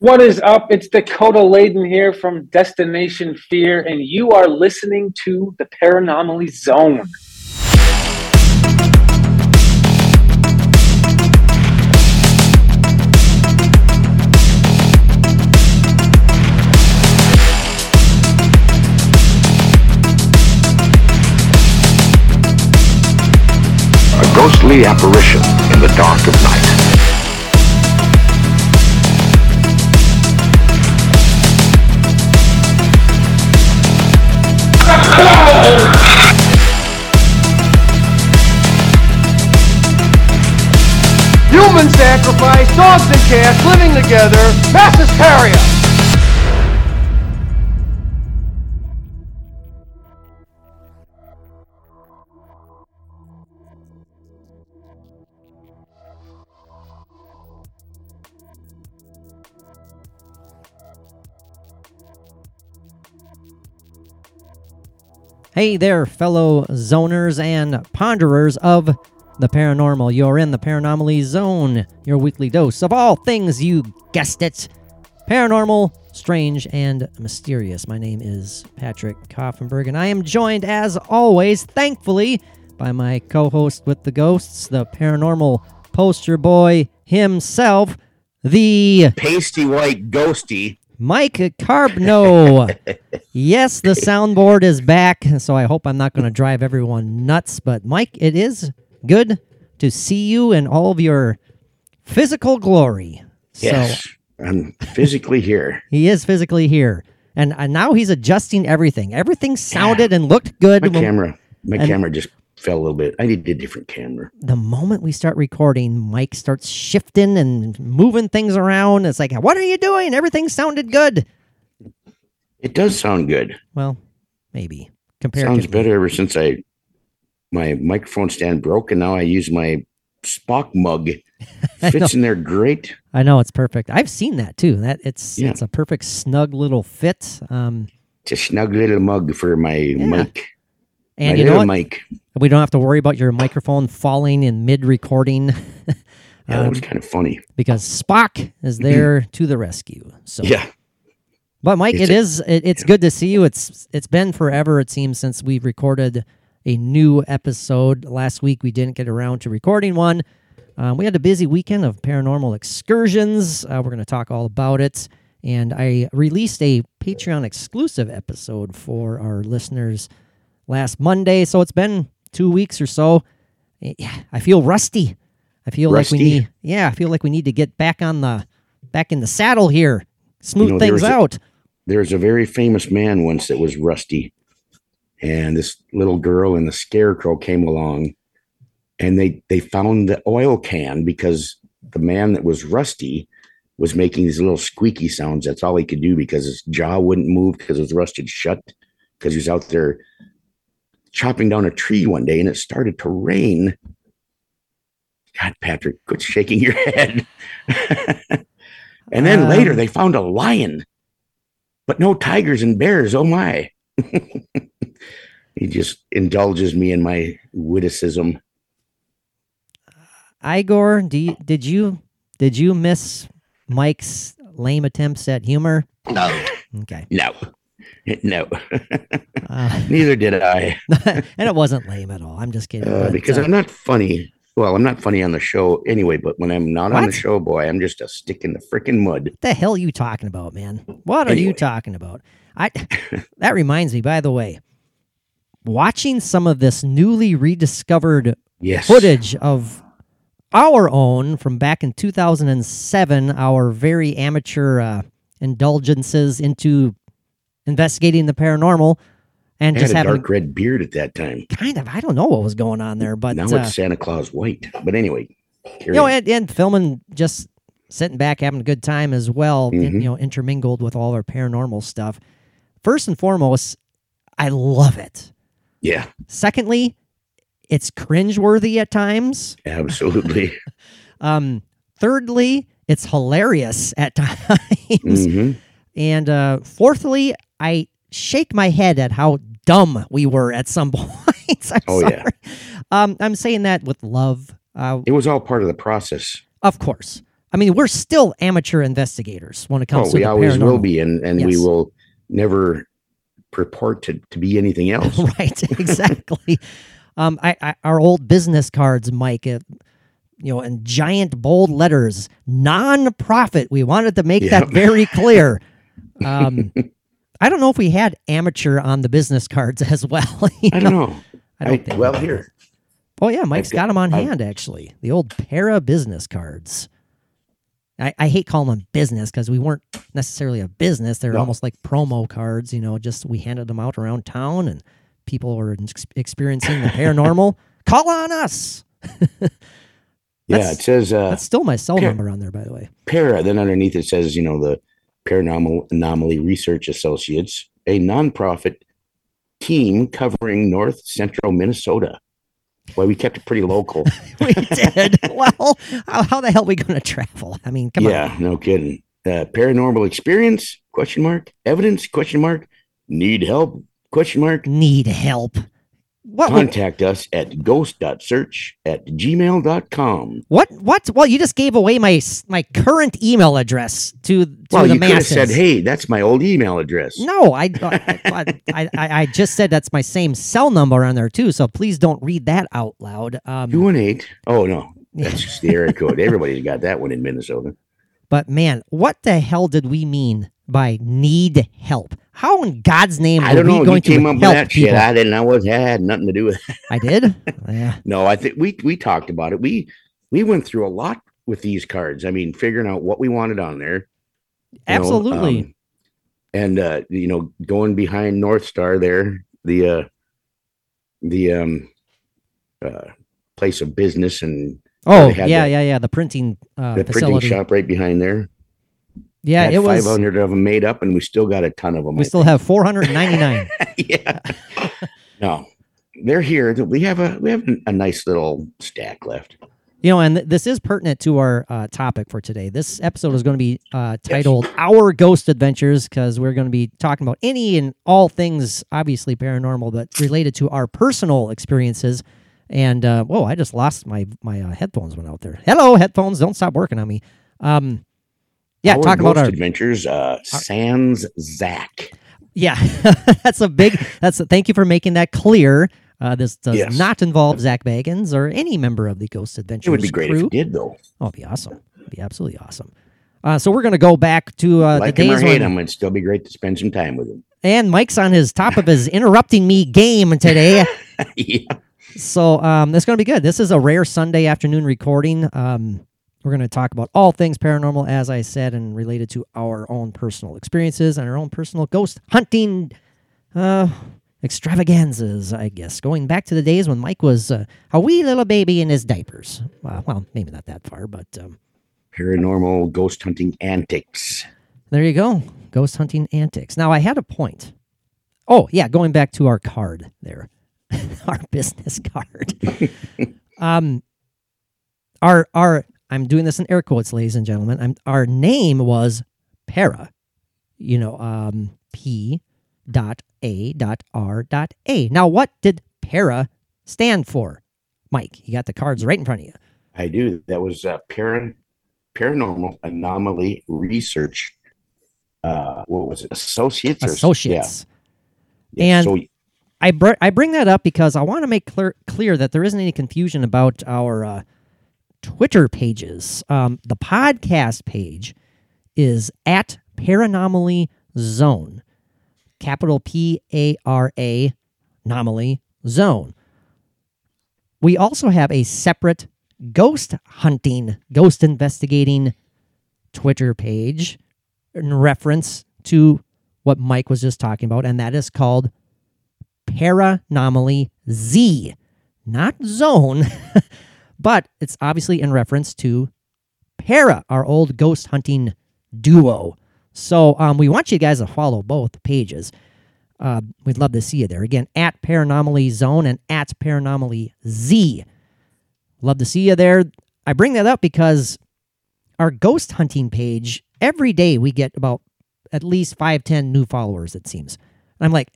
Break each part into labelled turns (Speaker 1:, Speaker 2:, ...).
Speaker 1: What is up? It's Dakota Laden here from Destination Fear, and you are listening to the Paranomaly Zone.
Speaker 2: A ghostly apparition in the dark of night.
Speaker 3: Human sacrifice, dogs and cats living together, mass hysteria.
Speaker 4: Hey there, fellow zoners and ponderers of the paranormal. You're in the Paranomaly Zone, your weekly dose of all things you guessed it paranormal, strange, and mysterious. My name is Patrick Koffenberg, and I am joined, as always, thankfully, by my co host with the ghosts, the paranormal poster boy himself, the
Speaker 5: pasty white ghosty.
Speaker 4: Mike Carbno. yes, the soundboard is back, so I hope I'm not going to drive everyone nuts. But Mike, it is good to see you in all of your physical glory.
Speaker 5: Yes,
Speaker 4: So
Speaker 5: I'm physically here.
Speaker 4: he is physically here, and, and now he's adjusting everything. Everything sounded and looked good.
Speaker 5: My
Speaker 4: when-
Speaker 5: camera, my
Speaker 4: and-
Speaker 5: camera just fell a little bit. I need a different camera.
Speaker 4: the moment we start recording, Mike starts shifting and moving things around. It's like, what are you doing? Everything sounded good.
Speaker 5: It does sound good.
Speaker 4: Well, maybe compared
Speaker 5: Sounds
Speaker 4: to
Speaker 5: better ever since I my microphone stand broke, and now I use my Spock mug. Fits in there great.
Speaker 4: I know it's perfect. I've seen that too. That it's
Speaker 5: Yeah.
Speaker 4: it's a perfect snug little fit. Um,
Speaker 5: It's a snug little mug for my mic.
Speaker 4: and
Speaker 5: my
Speaker 4: you know
Speaker 5: little
Speaker 4: what?
Speaker 5: mic.
Speaker 4: We don't have to worry about your microphone falling in mid recording
Speaker 5: Yeah, that was
Speaker 4: Um,
Speaker 5: kind of funny.
Speaker 4: because Spock is there to the rescue. So
Speaker 5: Yeah,
Speaker 4: But Mike,
Speaker 5: It's
Speaker 4: it is it, it's good to see you. It's it's been forever it seems since we've recorded a new episode. Last week we didn't get around to recording one. Um, we had a busy weekend of paranormal excursions. Uh, we're going to talk all about it. And I released a Patreon exclusive episode for our listeners last Monday. So it's been two weeks or so. Eh, I feel rusty. I feel like we need yeah, I feel like we need to get back on the back in the saddle here. Smooth
Speaker 5: know,
Speaker 4: things
Speaker 5: a-
Speaker 4: out.
Speaker 5: there's a very famous man once that was rusty and this little girl and the scarecrow came along and they they found the oil can because the man that was rusty was making these little squeaky sounds that's all he could do because his jaw wouldn't move because it was rusted shut because he was out there chopping down a tree one day and it started to rain god patrick quit shaking your head and then later
Speaker 4: Um,
Speaker 5: they found a lion but no tigers and bears. Oh my. he just indulges me in my witticism.
Speaker 4: Igor, do you, did you did you miss Mike's lame attempts at humor?
Speaker 5: No.
Speaker 4: Okay,
Speaker 5: No. No.
Speaker 4: uh,
Speaker 5: Neither did I.
Speaker 4: and it wasn't lame at all. I'm just kidding.
Speaker 5: Uh,
Speaker 4: but,
Speaker 5: because
Speaker 4: uh,
Speaker 5: I'm not funny. Well, I'm not funny on the show anyway, but when I'm not on the show, boy, I'm just a stick in the freaking mud.
Speaker 4: what the hell are you talking about, man? What are you talking about? I that reminds me. By the way, watching some of this newly rediscovered
Speaker 5: Yes.
Speaker 4: footage of our own from back in 2007, our very amateur uh, indulgences into investigating the paranormal, and
Speaker 5: I
Speaker 4: just
Speaker 5: had a
Speaker 4: having
Speaker 5: dark red beard at that time.
Speaker 4: kind of I don't know what was going on there, but
Speaker 5: now
Speaker 4: uh,
Speaker 5: it's Santa Claus white. But anyway,
Speaker 4: you know, and, and filming just sitting back having a good time as well, and,
Speaker 5: Mhm.
Speaker 4: you know, intermingled with all our paranormal stuff. First and foremost, I love it.
Speaker 5: Yeah,
Speaker 4: Secondly, it's cringeworthy at times.
Speaker 5: absolutely.
Speaker 4: Um, thirdly, it's hilarious at times.
Speaker 5: hmm
Speaker 4: And uh, fourthly, I shake my head at how dumb we were at some points. I'm
Speaker 5: Oh,
Speaker 4: sorry.
Speaker 5: yeah.
Speaker 4: Um, I'm saying that with love, uh,
Speaker 5: It was all part of the process.
Speaker 4: of course. I mean, we're still amateur investigators when it comes
Speaker 5: Oh,
Speaker 4: to
Speaker 5: we always will be, and and we will never purport to, to be anything else.
Speaker 4: right exactly. Um I, I our old business cards mike uh, you know in giant bold letters non-profit. We wanted to make that very clear. Um i don't know if we had amateur on the business cards as well you
Speaker 5: I don't know.
Speaker 4: I don't think
Speaker 5: well, here,
Speaker 4: oh yeah mike's got
Speaker 5: got-
Speaker 4: them on
Speaker 5: I've-
Speaker 4: hand actually the old para business cards I, I hate calling them business because we weren't necessarily a business. They're
Speaker 5: No.
Speaker 4: almost like promo cards, you know. Just we handed them out around town, and people were ex- experiencing the paranormal. Call on us.
Speaker 5: yeah, it says uh,
Speaker 4: That's still my cell
Speaker 5: okay.
Speaker 4: number on there, by the way.
Speaker 5: para. Then underneath it says, you know, the Paranormal Anomaly Research Associates, a nonprofit team covering North Central Minnesota. Well, we kept it pretty local.
Speaker 4: we did. well, how, how the hell are we going to travel? I mean, come
Speaker 5: yeah, no kidding. Uh, paranormal experience? Question mark. Evidence? Question mark. Need help? Question mark.
Speaker 4: Need help. What? would-
Speaker 5: Contact us at ghost.search at gmail.com.
Speaker 4: What? What? Well, you just gave away my my current email address to to
Speaker 5: Well,
Speaker 4: the
Speaker 5: you could have
Speaker 4: masses.
Speaker 5: said, hey, that's my old email address.
Speaker 4: No, I, I, I, I, I just said that's my same cell number on there too. So please don't read that out loud. Um,
Speaker 5: 218. Oh, no. That's just the area code. Everybody's got that one in Minnesota.
Speaker 4: but man, what the hell did we mean by need help? How in God's name
Speaker 5: I don't
Speaker 4: we
Speaker 5: know.
Speaker 4: going
Speaker 5: You came
Speaker 4: to
Speaker 5: up with that
Speaker 4: people?
Speaker 5: shit. I didn't know what that had nothing to do with it.
Speaker 4: I did. yeah.
Speaker 5: No, I think we we talked about it. We we went through a lot with these cards. I mean, figuring out what we wanted on there. you know,
Speaker 4: Absolutely.
Speaker 5: um, and uh, you know, going behind North Star there, the uh the um uh place of business and
Speaker 4: oh yeah,
Speaker 5: the-
Speaker 4: yeah, yeah. The printing uh,
Speaker 5: the printing shop right behind there.
Speaker 4: Yeah, it was.
Speaker 5: 500 of them made up, and we still got a ton of them.
Speaker 4: We still have 499.
Speaker 5: yeah. no, they're here. We have a we have a nice little stack left.
Speaker 4: You know, and th- this is pertinent to our uh, topic for today. This episode is going to be uh, titled "Our Ghost Adventures" because we're going to be talking about any and all things, obviously paranormal, but related to our personal experiences. And uh, whoa, I just lost my my uh, headphones went out there. Hello, headphones! Don't stop working on me. Um, yeah,
Speaker 5: Our
Speaker 4: talking about
Speaker 5: Ghost
Speaker 4: our
Speaker 5: adventures. Uh, Sans Zach.
Speaker 4: yeah, that's a big. That's a, thank you for making that clear. Uh, this does
Speaker 5: Yes.
Speaker 4: not involve Zak Bagans or any member of the Ghost Adventures.
Speaker 5: It would be great
Speaker 4: crew.
Speaker 5: if you did, though.
Speaker 4: Oh, it'd be awesome. It'd be absolutely awesome. Uh, so we're gonna go back to uh,
Speaker 5: like
Speaker 4: the
Speaker 5: him or
Speaker 4: days
Speaker 5: hate
Speaker 4: when,
Speaker 5: him, it'd still be great to spend some time with him.
Speaker 4: and Mike's on his top of his interrupting me game today.
Speaker 5: yeah.
Speaker 4: So um, it's gonna be good. This is a rare Sunday afternoon recording. Um, we're gonna talk about all things paranormal, as I said, and related to our own personal experiences and our own personal ghost hunting uh, extravaganzas. I guess going back to the days when Mike was uh, a wee little baby in his diapers. Uh, well, maybe not that far, but. Um,
Speaker 5: Paranormal ghost hunting antics.
Speaker 4: There you go. Ghost hunting antics. Now I had a point. Oh, yeah, going back to our card there. our business card. um our our I'm doing this in air quotes, ladies and gentlemen. I'm our name was Para. You know, um P dot A dot R dot A. Now what did Para stand for? Mike, you got the cards right in front of you.
Speaker 5: I do. That was uh, paran- paranormal anomaly research. Uh, what was it? Associates. or-
Speaker 4: Associates.
Speaker 5: Yeah. yeah.
Speaker 4: And-
Speaker 5: so
Speaker 4: I br- I bring that up because I want to make clear clear that there isn't any confusion about our uh, Twitter pages. Um, the podcast page is at Paranomaly Zone, capital P A R A, anomaly zone. We also have a separate ghost hunting, ghost investigating Twitter page in reference to what Mike was just talking about, and that is called Paranomaly Z, not Zone, but it's obviously in reference to Para, our old ghost hunting duo. So um, we want you guys to follow both pages. Uh, we'd love to see you there. Again, at Paranomaly Zone and at Paranomaly Z. Love to see you there. I bring that up because our ghost hunting page, every day we get about at least five, ten new followers, it seems. And I'm like,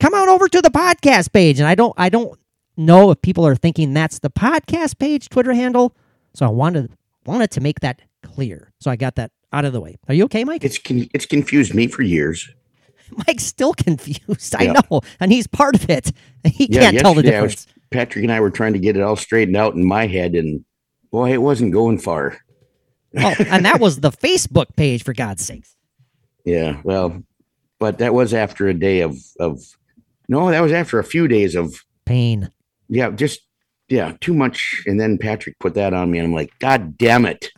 Speaker 4: come on over to the podcast page. And I don't I don't know if people are thinking that's the podcast page Twitter handle. So I wanted wanted to make that clear. So I got that out of the way. Are you okay, Mike?
Speaker 5: It's con- it's confused me for years.
Speaker 4: Mike's still confused. I
Speaker 5: Yeah.
Speaker 4: know, and he's part of it. He
Speaker 5: Yeah,
Speaker 4: can't tell the
Speaker 5: I was-
Speaker 4: difference.
Speaker 5: Patrick and I were trying to get it all straightened out in my head, and boy, it wasn't going far.
Speaker 4: oh, and that was the Facebook page, for God's sakes.
Speaker 5: Yeah, well, but that was after a day of of no, that was after a few days of
Speaker 4: Pain.
Speaker 5: Yeah, just yeah, too much. And then Patrick put that on me, and I'm like, God damn it!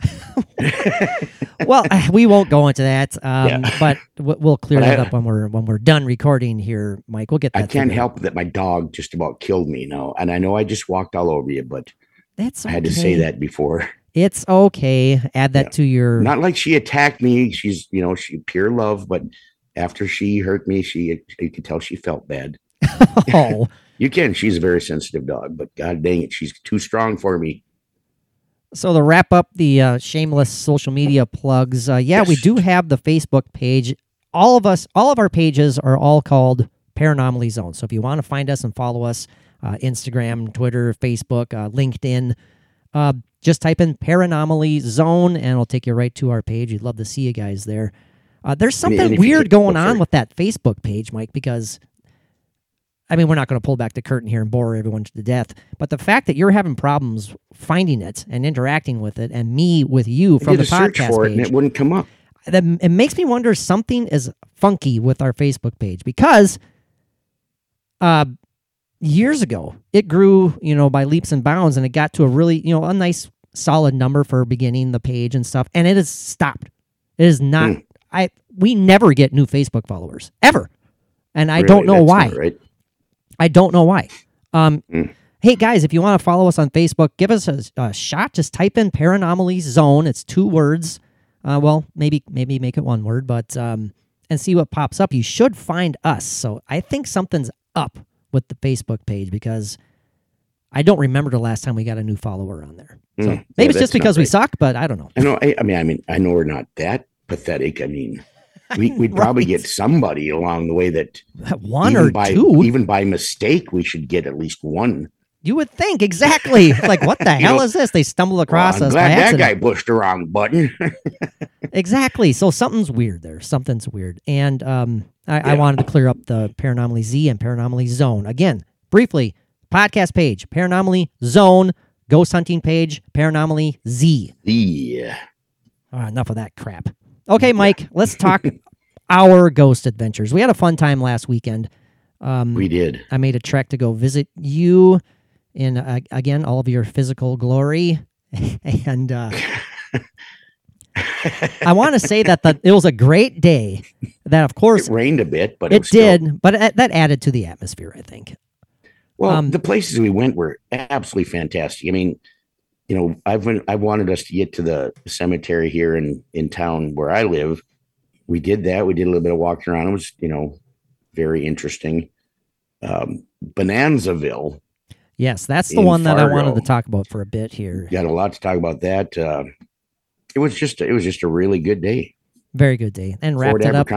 Speaker 4: Well, we won't go into that, um,
Speaker 5: Yeah.
Speaker 4: but we'll clear
Speaker 5: But
Speaker 4: that
Speaker 5: I-
Speaker 4: up when we're when we're done recording here, Mike. We'll get that.
Speaker 5: I can't help that my dog just about killed me now, and I know I just walked all over you, but
Speaker 4: That's
Speaker 5: I had to say that before.
Speaker 4: It's okay. Add that
Speaker 5: Yeah.
Speaker 4: to your.
Speaker 5: Not like she attacked me. She's you know she pure love, but after she hurt me, she you could tell she felt bad.
Speaker 4: oh,
Speaker 5: You can. She's a very sensitive dog, but god dang it, she's too strong for me.
Speaker 4: so to wrap up the uh, shameless social media plugs, uh, yeah, we do have the Facebook page. All of us, all of our pages are all called Paranomaly Zone. So if you want to find us and follow us, uh, Instagram, Twitter, Facebook, uh, LinkedIn, uh, just type in Paranomaly Zone and it'll take you right to our page. We'd love to see you guys there. Uh, there's something weird going
Speaker 5: oh,
Speaker 4: on with that Facebook page, Mike, because I mean, we're not going to pull back the curtain here and bore everyone to death, but the fact that you're having problems finding it and interacting with it, and me with you from the podcast
Speaker 5: for it, and it wouldn't come up.
Speaker 4: that it makes me wonder something is funky with our Facebook page because uh years ago it grew you know by leaps and bounds and it got to a really you know a nice solid number for beginning the page and stuff and it has stopped it is not
Speaker 5: Hmm.
Speaker 4: i we never get new facebook followers ever and i
Speaker 5: Really,
Speaker 4: don't know
Speaker 5: that's
Speaker 4: why
Speaker 5: right.
Speaker 4: I don't know why. Um,
Speaker 5: Mm.
Speaker 4: Hey guys, if you want to follow us on Facebook, give us a, a shot. Just type in Paranomaly Zone. It's two words. Uh, well, maybe maybe make it one word, but um, and see what pops up. You should find us. So I think something's up with the Facebook page because I don't remember the last time we got a new follower on there. So
Speaker 5: Mm. Yeah,
Speaker 4: maybe it's just because we suck, but I don't know.
Speaker 5: I know. I, I mean, I mean, I know we're not that pathetic. I mean, we, we'd probably
Speaker 4: Right.
Speaker 5: get somebody along the way that
Speaker 4: one or
Speaker 5: by
Speaker 4: two.
Speaker 5: even by mistake, we should get at least one.
Speaker 4: you would think exactly. like what the hell
Speaker 5: know,
Speaker 4: is this? They stumble across
Speaker 5: Well,
Speaker 4: us
Speaker 5: glad that guy pushed the wrong button.
Speaker 4: Exactly. So something's weird there. Something's weird. And um, I, I wanted to clear up the Paranomaly Z and Paranomaly Zone. Again, briefly, podcast page, Paranomaly Zone, ghost hunting page, Paranomaly Z.
Speaker 5: yeah.
Speaker 4: All right, enough of that crap. Okay, Mike, let's talk our ghost adventures. We had a fun time last weekend. Um,
Speaker 5: We did.
Speaker 4: I made a trek to go visit you in, uh, again, all of your physical glory. and uh, I want to say that the, it was a great day. That, of course,
Speaker 5: It rained a bit, but it,
Speaker 4: it
Speaker 5: was still-
Speaker 4: did, but it, that added to the atmosphere, I think.
Speaker 5: Well,
Speaker 4: Um,
Speaker 5: the places we went were absolutely fantastic. I mean, you know, I've been, I wanted us to get to the cemetery here in in town where I live. We did that. We did a little bit of walking around. It was, you know, very interesting. Um, Bonanzaville
Speaker 4: Yes, that's the one that I wanted to talk about for a bit here.
Speaker 5: got a lot to talk about. That uh, it was just it was just a really good day.
Speaker 4: Very good day. And wrapped
Speaker 5: Fort
Speaker 4: it up.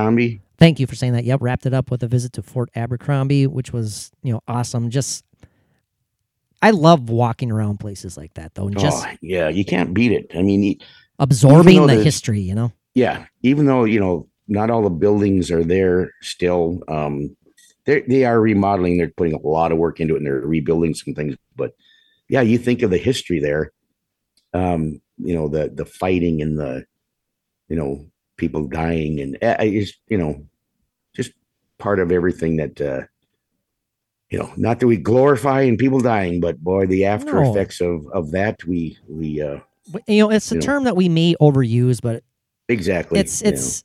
Speaker 4: Thank you for saying that. Yep, wrapped it up with a visit to Fort Abercrombie, which was, you know, awesome. Just I love walking around places like that though, and just
Speaker 5: oh, yeah, you can't beat it. I mean,
Speaker 4: absorbing the history, you know.
Speaker 5: yeah, even though you know not all the buildings are there still, um, they they are remodeling. They're putting a lot of work into it, and they're rebuilding some things. But yeah, you think of the history there. Um, you know the the fighting and the, you know, people dying and uh, it's you know, just part of everything that. uh you know, not that we glorify and people dying, but boy, the after
Speaker 4: No.
Speaker 5: effects of of that we we uh
Speaker 4: You know, it's a
Speaker 5: You know.
Speaker 4: term that we may overuse, but
Speaker 5: exactly.
Speaker 4: it's
Speaker 5: you know.
Speaker 4: it's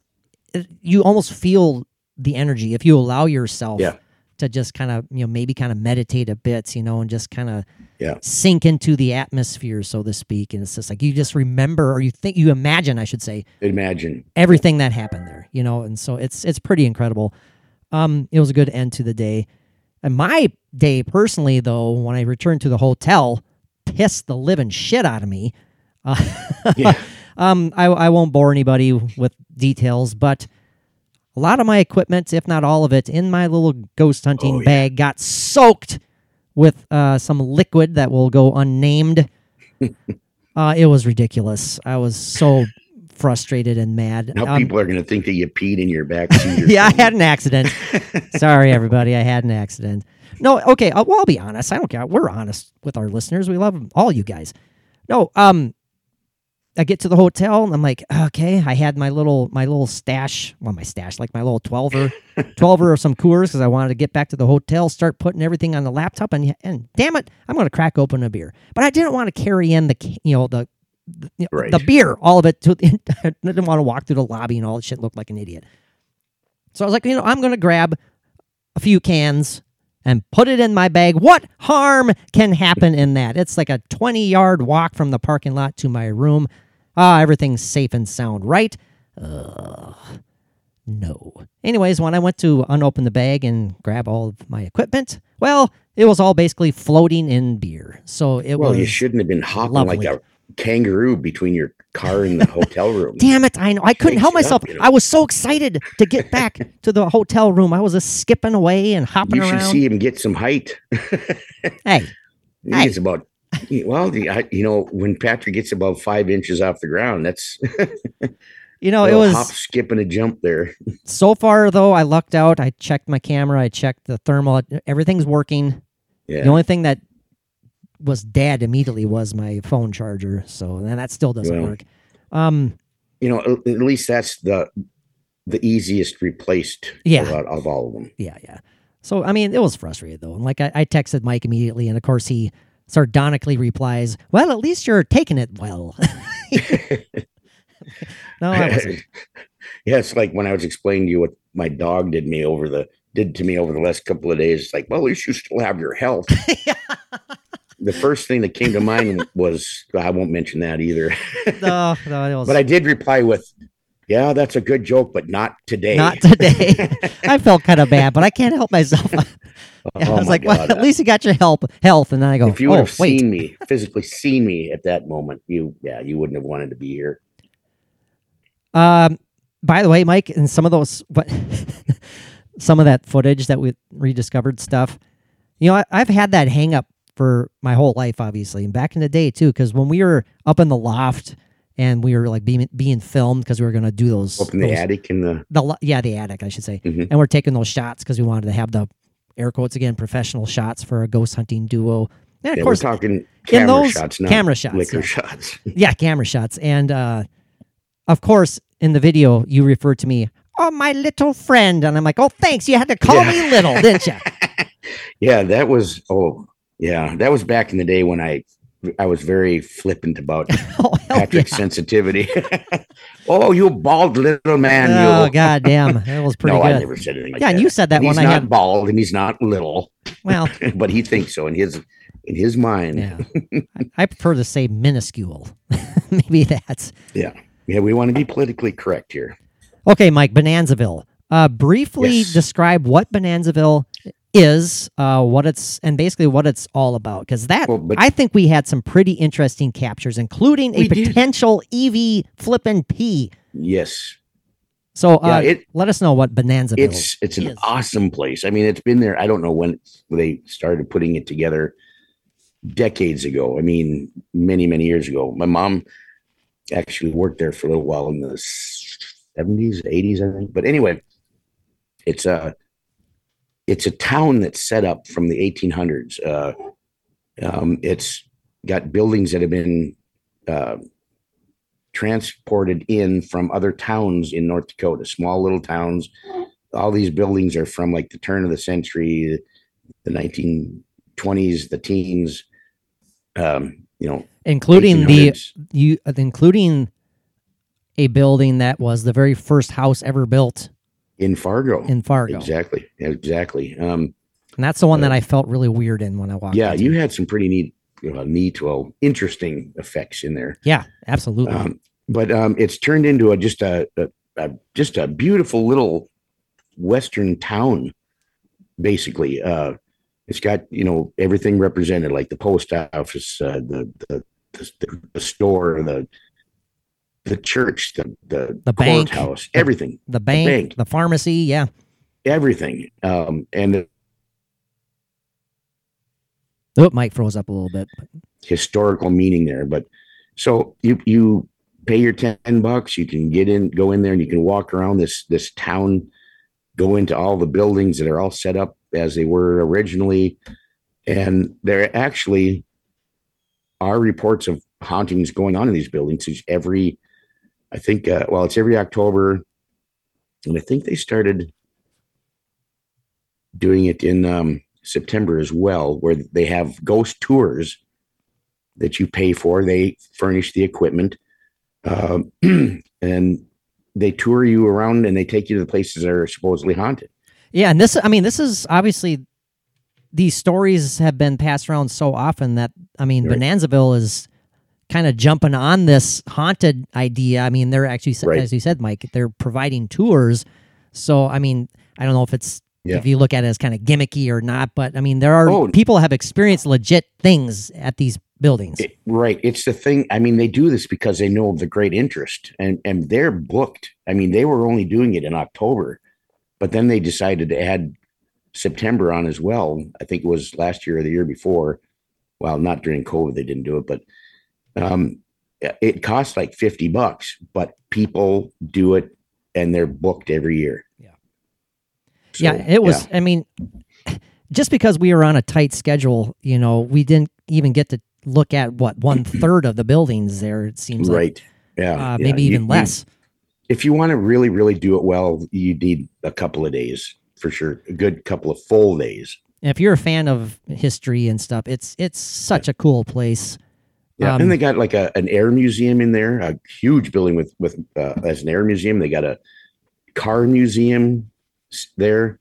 Speaker 4: it- you almost feel the energy if you allow yourself
Speaker 5: Yeah.
Speaker 4: to just kind of you know maybe kind of meditate a bit you know and just kind of
Speaker 5: Yeah.
Speaker 4: sink into the atmosphere so to speak and it's just like you just remember or you think you imagine i should say
Speaker 5: imagine
Speaker 4: everything that happened there you know and so it's it's pretty incredible um it was a good end to the day and my day personally though when i returned to the hotel pissed the living shit out of me uh,
Speaker 5: Yeah.
Speaker 4: um I, I won't bore anybody with details but a lot of my equipment if not all of it in my little ghost hunting
Speaker 5: Oh, yeah.
Speaker 4: bag got soaked with uh, some liquid that will go unnamed Uh, it was ridiculous. I was so frustrated and mad.
Speaker 5: Now
Speaker 4: Um,
Speaker 5: people are going to think that you peed in your back seat. or
Speaker 4: yeah, I had an accident. Sorry, everybody. I had an accident. No, okay. Uh, well, I'll be honest. I don't care. We're honest with our listeners. We love them, all you guys. No, um, I get to the hotel and I'm like, okay. I had my little my little stash. Well, my stash, like my little twelver, twelver of some Coors because I wanted to get back to the hotel, start putting everything on the laptop, and and damn it, I'm going to crack open a beer. But I didn't want to carry in the you know the. The-
Speaker 5: Right.
Speaker 4: the beer, all of it. To I didn't want to walk through the lobby and all that shit looked like an idiot. So I was like, you know, I'm going to grab a few cans and put it in my bag. What harm can happen in that? It's like a 20 yard walk from the parking lot to my room. Ah, everything's safe and sound, right? Ugh, no. Anyways, when I went to unopen the bag and grab all of my equipment, well, it was all basically floating in beer. So it
Speaker 5: Well,
Speaker 4: was.
Speaker 5: you shouldn't have been hopping
Speaker 4: lovely.
Speaker 5: like a kangaroo between your car and the hotel room.
Speaker 4: Damn it! I know I couldn't help
Speaker 5: you up,
Speaker 4: myself.
Speaker 5: you know.
Speaker 4: I was so excited to get back to the hotel room. I was just skipping away and hopping
Speaker 5: You should
Speaker 4: around.
Speaker 5: see him get some height.
Speaker 4: Hey.
Speaker 5: He's about well, the, I, you know, when Patrick gets about five inches off the ground, that's
Speaker 4: you know it was
Speaker 5: hop, skip, and a jump there.
Speaker 4: so far though. I lucked out. I checked my camera. I checked the thermal. Everything's working.
Speaker 5: Yeah,
Speaker 4: The only thing that was dead immediately was my phone charger. So and that still doesn't
Speaker 5: Well.
Speaker 4: work. Um,
Speaker 5: you know, at least that's the the easiest replaced.
Speaker 4: Yeah.
Speaker 5: of, of all of them.
Speaker 4: yeah, yeah. So I mean, it was frustrated though. And like I, I texted Mike immediately, and of course he sardonically replies, "Well, at least you're taking it well." no, I wasn't.
Speaker 5: yeah, it's like when I was explaining to you what my dog did me over the did to me over the last couple of days. It's like, well, at least you still have your health. the first thing that came to mind was I won't mention that either.
Speaker 4: No, no, it was
Speaker 5: but I did reply with, "Yeah, that's a good joke, but not today."
Speaker 4: not today. I felt kind of bad, but I can't help myself.
Speaker 5: Oh
Speaker 4: I was like, well, at least you got your help, health, and then I go,
Speaker 5: if you would
Speaker 4: oh
Speaker 5: have
Speaker 4: wait,
Speaker 5: seen me physically seen me at that moment, you yeah, you wouldn't have wanted to be here.
Speaker 4: Um, by the way, Mike, and some of those what some of that footage that we rediscovered stuff, you know, I, I've had that hang up for my whole life, obviously, and back in the day too, because when we were up in the loft and we were like being being filmed because we were gonna do those,
Speaker 5: Up in the
Speaker 4: those-
Speaker 5: attic in the
Speaker 4: the yeah the attic I should say,
Speaker 5: Mhm.
Speaker 4: and we're taking those shots because we wanted to have the air quotes again professional shots for a ghost hunting duo. And of
Speaker 5: yeah,
Speaker 4: course,
Speaker 5: we're talking camera
Speaker 4: those
Speaker 5: shots,
Speaker 4: camera shots,
Speaker 5: liquor
Speaker 4: yeah.
Speaker 5: shots.
Speaker 4: yeah, camera shots. And uh, of course, in the video, you refer to me, oh, my little friend. And I'm like, oh, thanks. You had to call
Speaker 5: Yeah.
Speaker 4: me little, didn't you?
Speaker 5: yeah, that was oh yeah, that was back in the day when I I was very flippant about
Speaker 4: oh,
Speaker 5: Patrick's
Speaker 4: yeah.
Speaker 5: sensitivity. oh, you bald little man!
Speaker 4: Oh,
Speaker 5: you.
Speaker 4: god damn. That was pretty
Speaker 5: no, I
Speaker 4: good.
Speaker 5: never said anything like
Speaker 4: yeah,
Speaker 5: that.
Speaker 4: and you said that
Speaker 5: one.
Speaker 4: he's
Speaker 5: not
Speaker 4: I had,
Speaker 5: bald and he's not little,
Speaker 4: well,
Speaker 5: but he thinks so in his in his mind.
Speaker 4: yeah. I, I prefer to say minuscule. Maybe that's.
Speaker 5: Yeah. Yeah, we want to be politically correct here.
Speaker 4: Okay, Mike, Bonanzaville. Uh, briefly
Speaker 5: Yes.
Speaker 4: describe what Bonanzaville is, uh, what it's, and basically what it's all about. Because that,
Speaker 5: Well,
Speaker 4: I think we had some pretty interesting captures, including a
Speaker 5: did.
Speaker 4: potential EV flippin' P.
Speaker 5: Yes.
Speaker 4: So uh,
Speaker 5: Yeah, it-
Speaker 4: let us know what Bonanza.
Speaker 5: It's it's an
Speaker 4: is.
Speaker 5: awesome place. I mean, it's been there. I don't know when they started putting it together decades ago. I mean, many, many years ago. My mom actually worked there for a little while in the 70s, 80s, I think. But anyway, it's a it's a town that's set up from the 1800s. Uh, um, it's got buildings that have been uh, transported in from other towns in North Dakota, small little towns. All these buildings are from like the turn of the century, the 1920s, the teens. Um, you know,
Speaker 4: including the you, including a building that was the very first house ever built
Speaker 5: in Fargo.
Speaker 4: in Fargo,
Speaker 5: Exactly. Exactly. Um,
Speaker 4: and that's the one that I felt really weird in when I walked.
Speaker 5: yeah,
Speaker 4: into.
Speaker 5: you had some pretty neat, uh, neat, well, interesting effects in there.
Speaker 4: yeah, absolutely.
Speaker 5: Um, but um, it's turned into a just a, a, a just a beautiful little western town. Basically, uh, it's got you know everything represented, like the post office, uh, the, the the the store, the the church, the the,
Speaker 4: The bank.
Speaker 5: courthouse, everything,
Speaker 4: the bank,
Speaker 5: bank.
Speaker 4: the pharmacy, yeah.
Speaker 5: everything. Um, and
Speaker 4: Oh, Mike froze up a little bit.
Speaker 5: historical meaning there. But So you you pay your ten bucks. You can get in, go in there, and you can walk around this this town, go into all the buildings that are all set up as they were originally, and there actually are reports of hauntings going on in these buildings. Every, I think, uh, well, it's every October, and I think they started doing it in um, September as well, where they have ghost tours that you pay for. They furnish the equipment, um, and they tour you around and they take you to the places that are supposedly haunted.
Speaker 4: Yeah, and this I mean this is obviously these stories have been passed around so often that I mean
Speaker 5: Right.
Speaker 4: Bonanzaville is kind of jumping on this haunted idea. I mean they're actually
Speaker 5: Right.
Speaker 4: as you said Mike, they're providing tours. So I mean, I don't know if it's
Speaker 5: Yeah.
Speaker 4: if you look at it as kind of gimmicky or not, but I mean there are
Speaker 5: Oh.
Speaker 4: people have experienced legit things at these buildings.
Speaker 5: It- right. It's the thing. I mean, they do this because they know of the great interest and, and they're booked. I mean, they were only doing it in October, but then they decided to add September on as well. I think it was last year or the year before. Well, not during COVID, they didn't do it, but um, it costs like 50 bucks, but people do it and they're booked every year.
Speaker 4: Yeah.
Speaker 5: So,
Speaker 4: yeah, it was. I mean, just because we were on a tight schedule, you know, we didn't even get to look at what one third of the buildings there. It seems like
Speaker 5: right. Yeah.
Speaker 4: uh,
Speaker 5: yeah.
Speaker 4: maybe even
Speaker 5: you-
Speaker 4: less.
Speaker 5: if you want to really, really do it well, you need a couple of days for sure. A good couple of full days.
Speaker 4: And if you're a fan of history and stuff, it's it's such a cool place.
Speaker 5: Yeah,
Speaker 4: Um,
Speaker 5: and they got like a, an air museum in there, a huge building with with uh, as an air museum. They got a car museum there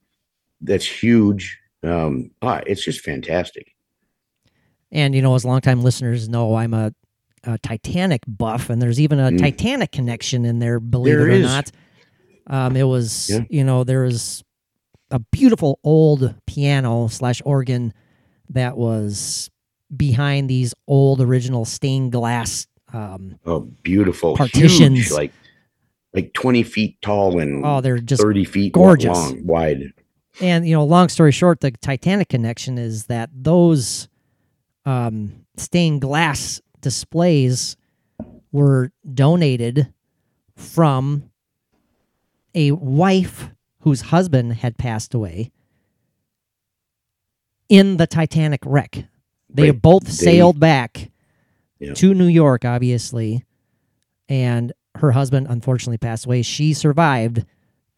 Speaker 5: that's huge. Um, ah, it's just fantastic.
Speaker 4: And you know, as longtime listeners know, I'm a, a Titanic buff, and there's even a
Speaker 5: Mm.
Speaker 4: Titanic connection in there. Believe
Speaker 5: There
Speaker 4: it or
Speaker 5: is.
Speaker 4: not, um, it was
Speaker 5: Yeah.
Speaker 4: you know there was a beautiful old piano slash organ that was behind these old original stained glass. Um,
Speaker 5: Oh, beautiful,
Speaker 4: Partitions.
Speaker 5: huge, like like twenty feet tall and
Speaker 4: oh, they're just
Speaker 5: thirty feet
Speaker 4: gorgeous.
Speaker 5: long, wide.
Speaker 4: And you know, long story short, the Titanic connection is that those um, stained glass displays were donated from a wife whose husband had passed away in the Titanic wreck. They
Speaker 5: Right.
Speaker 4: both
Speaker 5: They-
Speaker 4: sailed back
Speaker 5: Yeah.
Speaker 4: to New York, obviously, and her husband unfortunately passed away. She survived,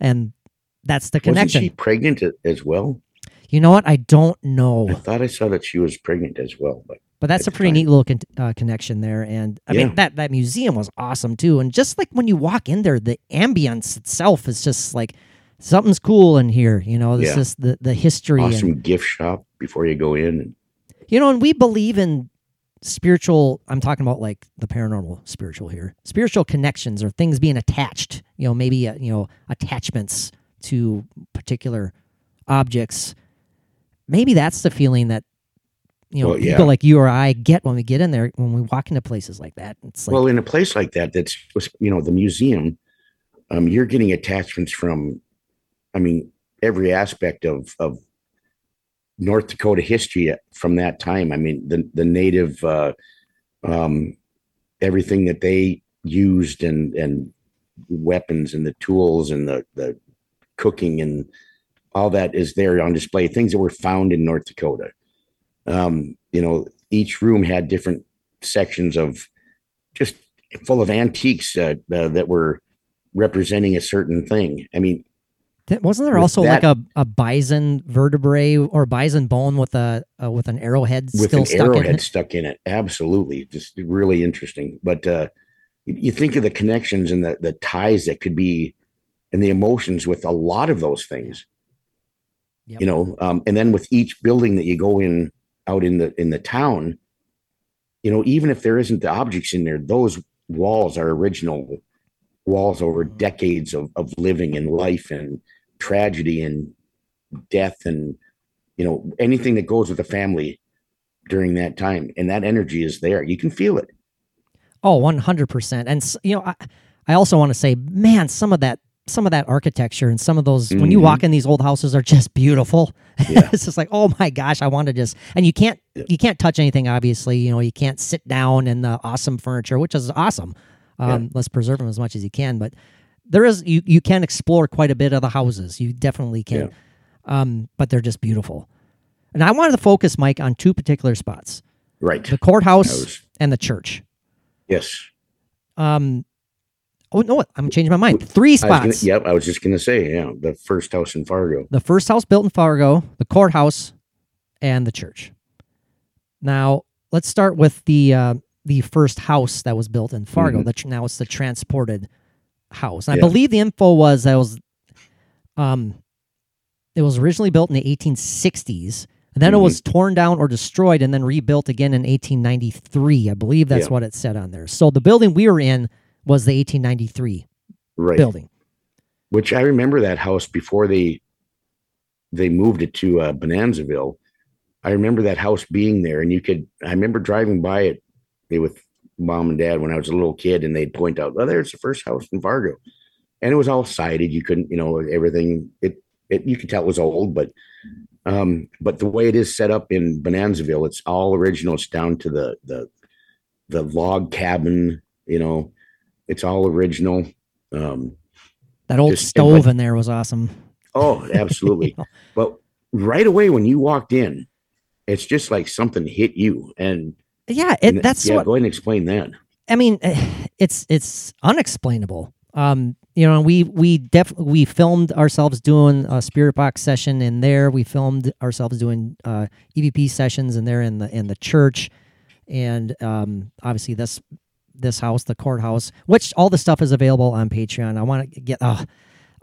Speaker 4: and that's the
Speaker 5: Wasn't
Speaker 4: connection.
Speaker 5: she pregnant as well?
Speaker 4: You know what? I don't know.
Speaker 5: I thought I saw that she was pregnant as well, but
Speaker 4: but that's a pretty neat little con- uh, connection there. And I mean that that museum was awesome too. And just like when you walk in there, the ambience itself is just like something's cool in here. You know, this
Speaker 5: Yeah.
Speaker 4: is the the history
Speaker 5: awesome
Speaker 4: and
Speaker 5: gift shop before you go in.
Speaker 4: You know, and we believe in spiritual. I'm talking about like the paranormal spiritual here. Spiritual connections or things being attached. You know, maybe uh, you know attachments to particular objects. Maybe that's the feeling that you know
Speaker 5: Well, yeah.
Speaker 4: people like you or I get when we get in there when we walk into places like that. It's like
Speaker 5: well, in a place like that, that's you know the museum. Um, you're getting attachments from, I mean, every aspect of of North Dakota history from that time. I mean, the the native, uh, um, everything that they used and and weapons and the tools and the the cooking and all that is there on display. Things that were found in North Dakota. Um, you know, each room had different sections of just full of antiques uh, uh, that were representing a certain thing. I mean,
Speaker 4: wasn't there also
Speaker 5: that-
Speaker 4: like a, a bison vertebrae or bison bone with a uh, with an arrowhead
Speaker 5: with
Speaker 4: still
Speaker 5: an
Speaker 4: stuck
Speaker 5: arrowhead
Speaker 4: in it?
Speaker 5: stuck in it, absolutely, just really interesting. But uh, you, you think of the connections and the the ties that could be, and the emotions with a lot of those things.
Speaker 4: Yep.
Speaker 5: You know, um, and then with each building that you go in out in the in the town, you know, even if there isn't the objects in there, those walls are original walls over decades of, of living and life and tragedy and death and you know anything that goes with a family during that time and that energy is there you can feel it
Speaker 4: Oh, 100%. And, you know, I, I also want to say, man, some of that some of that architecture and some of those when you walk in these old houses are just beautiful.
Speaker 5: Mm-hmm. Yeah.
Speaker 4: it's just like, oh my gosh, I want to just and you can't you can't touch anything. Obviously, you know you can't sit down in the awesome furniture, which is awesome. Um, Let's preserve them as much as you can, but there is you you can explore quite a bit of the houses. You definitely can, um, but they're just beautiful. And I wanted to focus, Mike, on two particular spots:
Speaker 5: Right.
Speaker 4: the courthouse
Speaker 5: was-
Speaker 4: and the church.
Speaker 5: Yes.
Speaker 4: Um, oh no, I'm changing my mind. Three
Speaker 5: I was gonna,
Speaker 4: spots.
Speaker 5: yep. I was just gonna say, yeah, the first house in Fargo.
Speaker 4: the first house built in Fargo, the courthouse, and the church. Now, let's start with the uh, the first house that was built in Fargo. The tr now it's the transported house. And I
Speaker 5: Mm-hmm.
Speaker 4: Believe the info was that it was um it was originally built in the 1860s. And then it
Speaker 5: Mm-hmm.
Speaker 4: was torn down or destroyed and then rebuilt again in 1893. I believe that's
Speaker 5: Yeah.
Speaker 4: what it said on there. So the building we were in was the 1893
Speaker 5: Right.
Speaker 4: building.
Speaker 5: Which I remember that house before they they moved it to uh, Bonanzaville. I remember that house being there, and you could. I remember driving by it with mom and dad when I was a little kid, and they'd point out, "Oh, there's the first house in Fargo," and it was all sided. You couldn't, you know, everything. It, it you could tell it was old, but um, but the way it is set up in Bonanzaville, it's all original. It's down to the the the log cabin. You know, it's all original. Um,
Speaker 4: That old
Speaker 5: Just-
Speaker 4: stove
Speaker 5: but-
Speaker 4: in there was awesome.
Speaker 5: Oh, absolutely. but right away when you walked in, it's just like something hit you. And,
Speaker 4: Yeah, it, that's
Speaker 5: yeah,
Speaker 4: what
Speaker 5: go ahead and explain that.
Speaker 4: I mean, eh, it's it's unexplainable. Um, you know, we we definitely we filmed ourselves doing a spirit box session in there. We filmed ourselves doing uh, EVP sessions in there in the in the church, and um, obviously this this house, the courthouse, which all the stuff is available on Patreon. I want to get. Oh,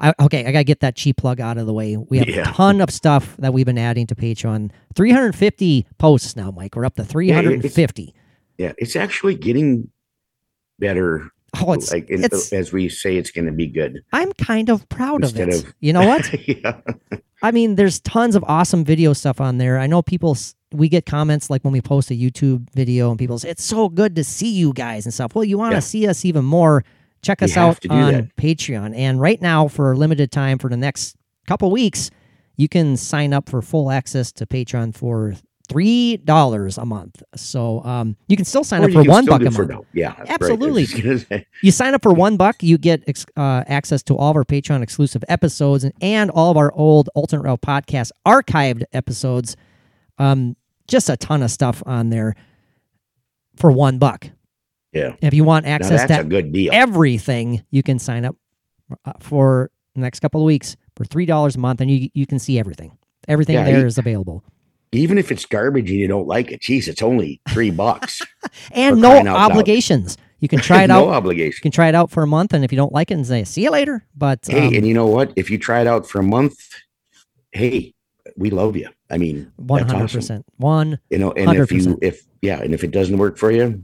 Speaker 4: I, okay, I gotta get that cheap plug out of the way. We have
Speaker 5: Yeah.
Speaker 4: a ton of stuff that we've been adding to Patreon. 350 posts now, Mike. We're up to 350.
Speaker 5: Yeah, it's actually getting better.
Speaker 4: Oh, it's,
Speaker 5: like
Speaker 4: it's
Speaker 5: as we say, it's going to be good.
Speaker 4: I'm kind of proud of it.
Speaker 5: of-
Speaker 4: you know what?
Speaker 5: yeah.
Speaker 4: I mean, there's tons of awesome video stuff on there. I know people, we get comments like when we post a YouTube video and people say, it's so good to see you guys and stuff. Well, you want to
Speaker 5: Yeah.
Speaker 4: see us even more, check us out on
Speaker 5: that.
Speaker 4: Patreon. And right now, for a limited time, for the next couple weeks, you can sign up for full access to Patreon for three dollars a month. So um, you can still sign
Speaker 5: Or
Speaker 4: up for one buck a month.
Speaker 5: no- Yeah, right.
Speaker 4: Absolutely.
Speaker 5: say,
Speaker 4: You sign up for one buck, you get ex- uh, access to all of our Patreon exclusive episodes and, and all of our old Alternate Route podcast archived episodes. Um, just a ton of stuff on there for one buck.
Speaker 5: Yeah.
Speaker 4: If you want access
Speaker 5: that's a
Speaker 4: to
Speaker 5: good deal.
Speaker 4: everything, you can sign up uh, for the next couple of weeks for three dollars a month, and you you can see everything. Everything
Speaker 5: Yeah,
Speaker 4: there
Speaker 5: you-
Speaker 4: is available,
Speaker 5: Even if it's garbage and you don't like it, geez, it's only three bucks.
Speaker 4: and no
Speaker 5: crying out loud.
Speaker 4: obligations. You can try it out.
Speaker 5: no
Speaker 4: out. You can try it out for a month, and if you don't like it, and say see you later. But
Speaker 5: Hey,
Speaker 4: um,
Speaker 5: and you know what? If you try it out for a month, hey, we love you. I mean,
Speaker 4: One hundred percent. One.
Speaker 5: You know, and if
Speaker 4: 100%.
Speaker 5: you if yeah, and if it doesn't work for you,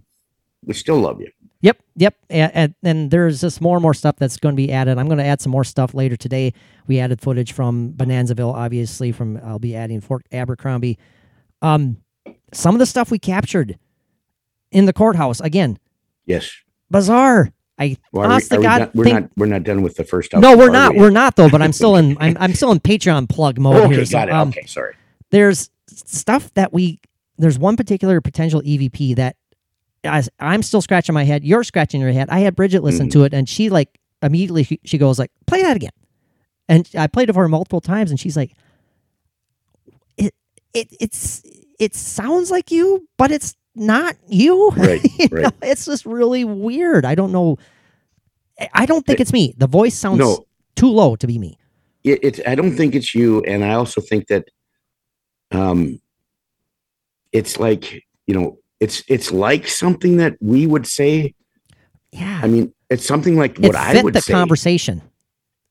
Speaker 5: we still love you.
Speaker 4: Yep. Yep. And, and, and there's just more and more stuff that's going to be added. I'm going to add some more stuff later today. We added footage from Bonanzaville, obviously. From I'll be adding Fort Abercrombie. Um, some of the stuff we captured in the courthouse again,
Speaker 5: Yes.
Speaker 4: bizarre. I
Speaker 5: Well, are we, are
Speaker 4: to
Speaker 5: we
Speaker 4: God
Speaker 5: we're
Speaker 4: think
Speaker 5: not we're not done with the first house
Speaker 4: no, we're not.
Speaker 5: yet.
Speaker 4: We're not though. But I'm still in. I'm, I'm still in Patreon plug mode
Speaker 5: okay,
Speaker 4: here. so,
Speaker 5: got it.
Speaker 4: um,
Speaker 5: okay, sorry.
Speaker 4: there's stuff that we there's one particular potential EVP that I, I'm still scratching my head. You're scratching your head. I had Bridget listen
Speaker 5: Mhm.
Speaker 4: to it, and she like immediately she, she goes like, "Play that again," and I played it for her multiple times, and she's like, "It it it's it sounds like you, but it's not you."
Speaker 5: Right,
Speaker 4: You
Speaker 5: right.
Speaker 4: know, it's just really weird. I don't know. I- don't think it's me. The voice sounds
Speaker 5: No,
Speaker 4: too low to be me.
Speaker 5: it, it's I don't think it's you, and I also think that um it's like, you know, it's it's like something that we would say.
Speaker 4: Yeah,
Speaker 5: I mean, it's something like
Speaker 4: it
Speaker 5: what I would
Speaker 4: the
Speaker 5: say.
Speaker 4: conversation.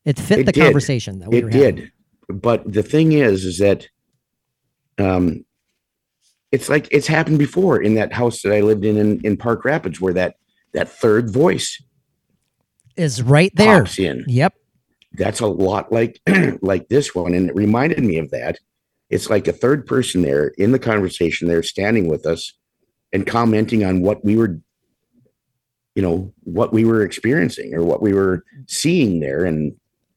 Speaker 4: It fit
Speaker 5: It
Speaker 4: the
Speaker 5: did.
Speaker 4: conversation that we
Speaker 5: it
Speaker 4: having.
Speaker 5: did but the thing is is that um it's like it's happened before in that house that i lived in in, in park rapids where that that third voice
Speaker 4: Is right there.
Speaker 5: pops in
Speaker 4: Yep.
Speaker 5: that's a lot like like this one and it reminded me of that it's like a third person there in the conversation they're standing with us and commenting on what we were you know what we were experiencing or what we were seeing there and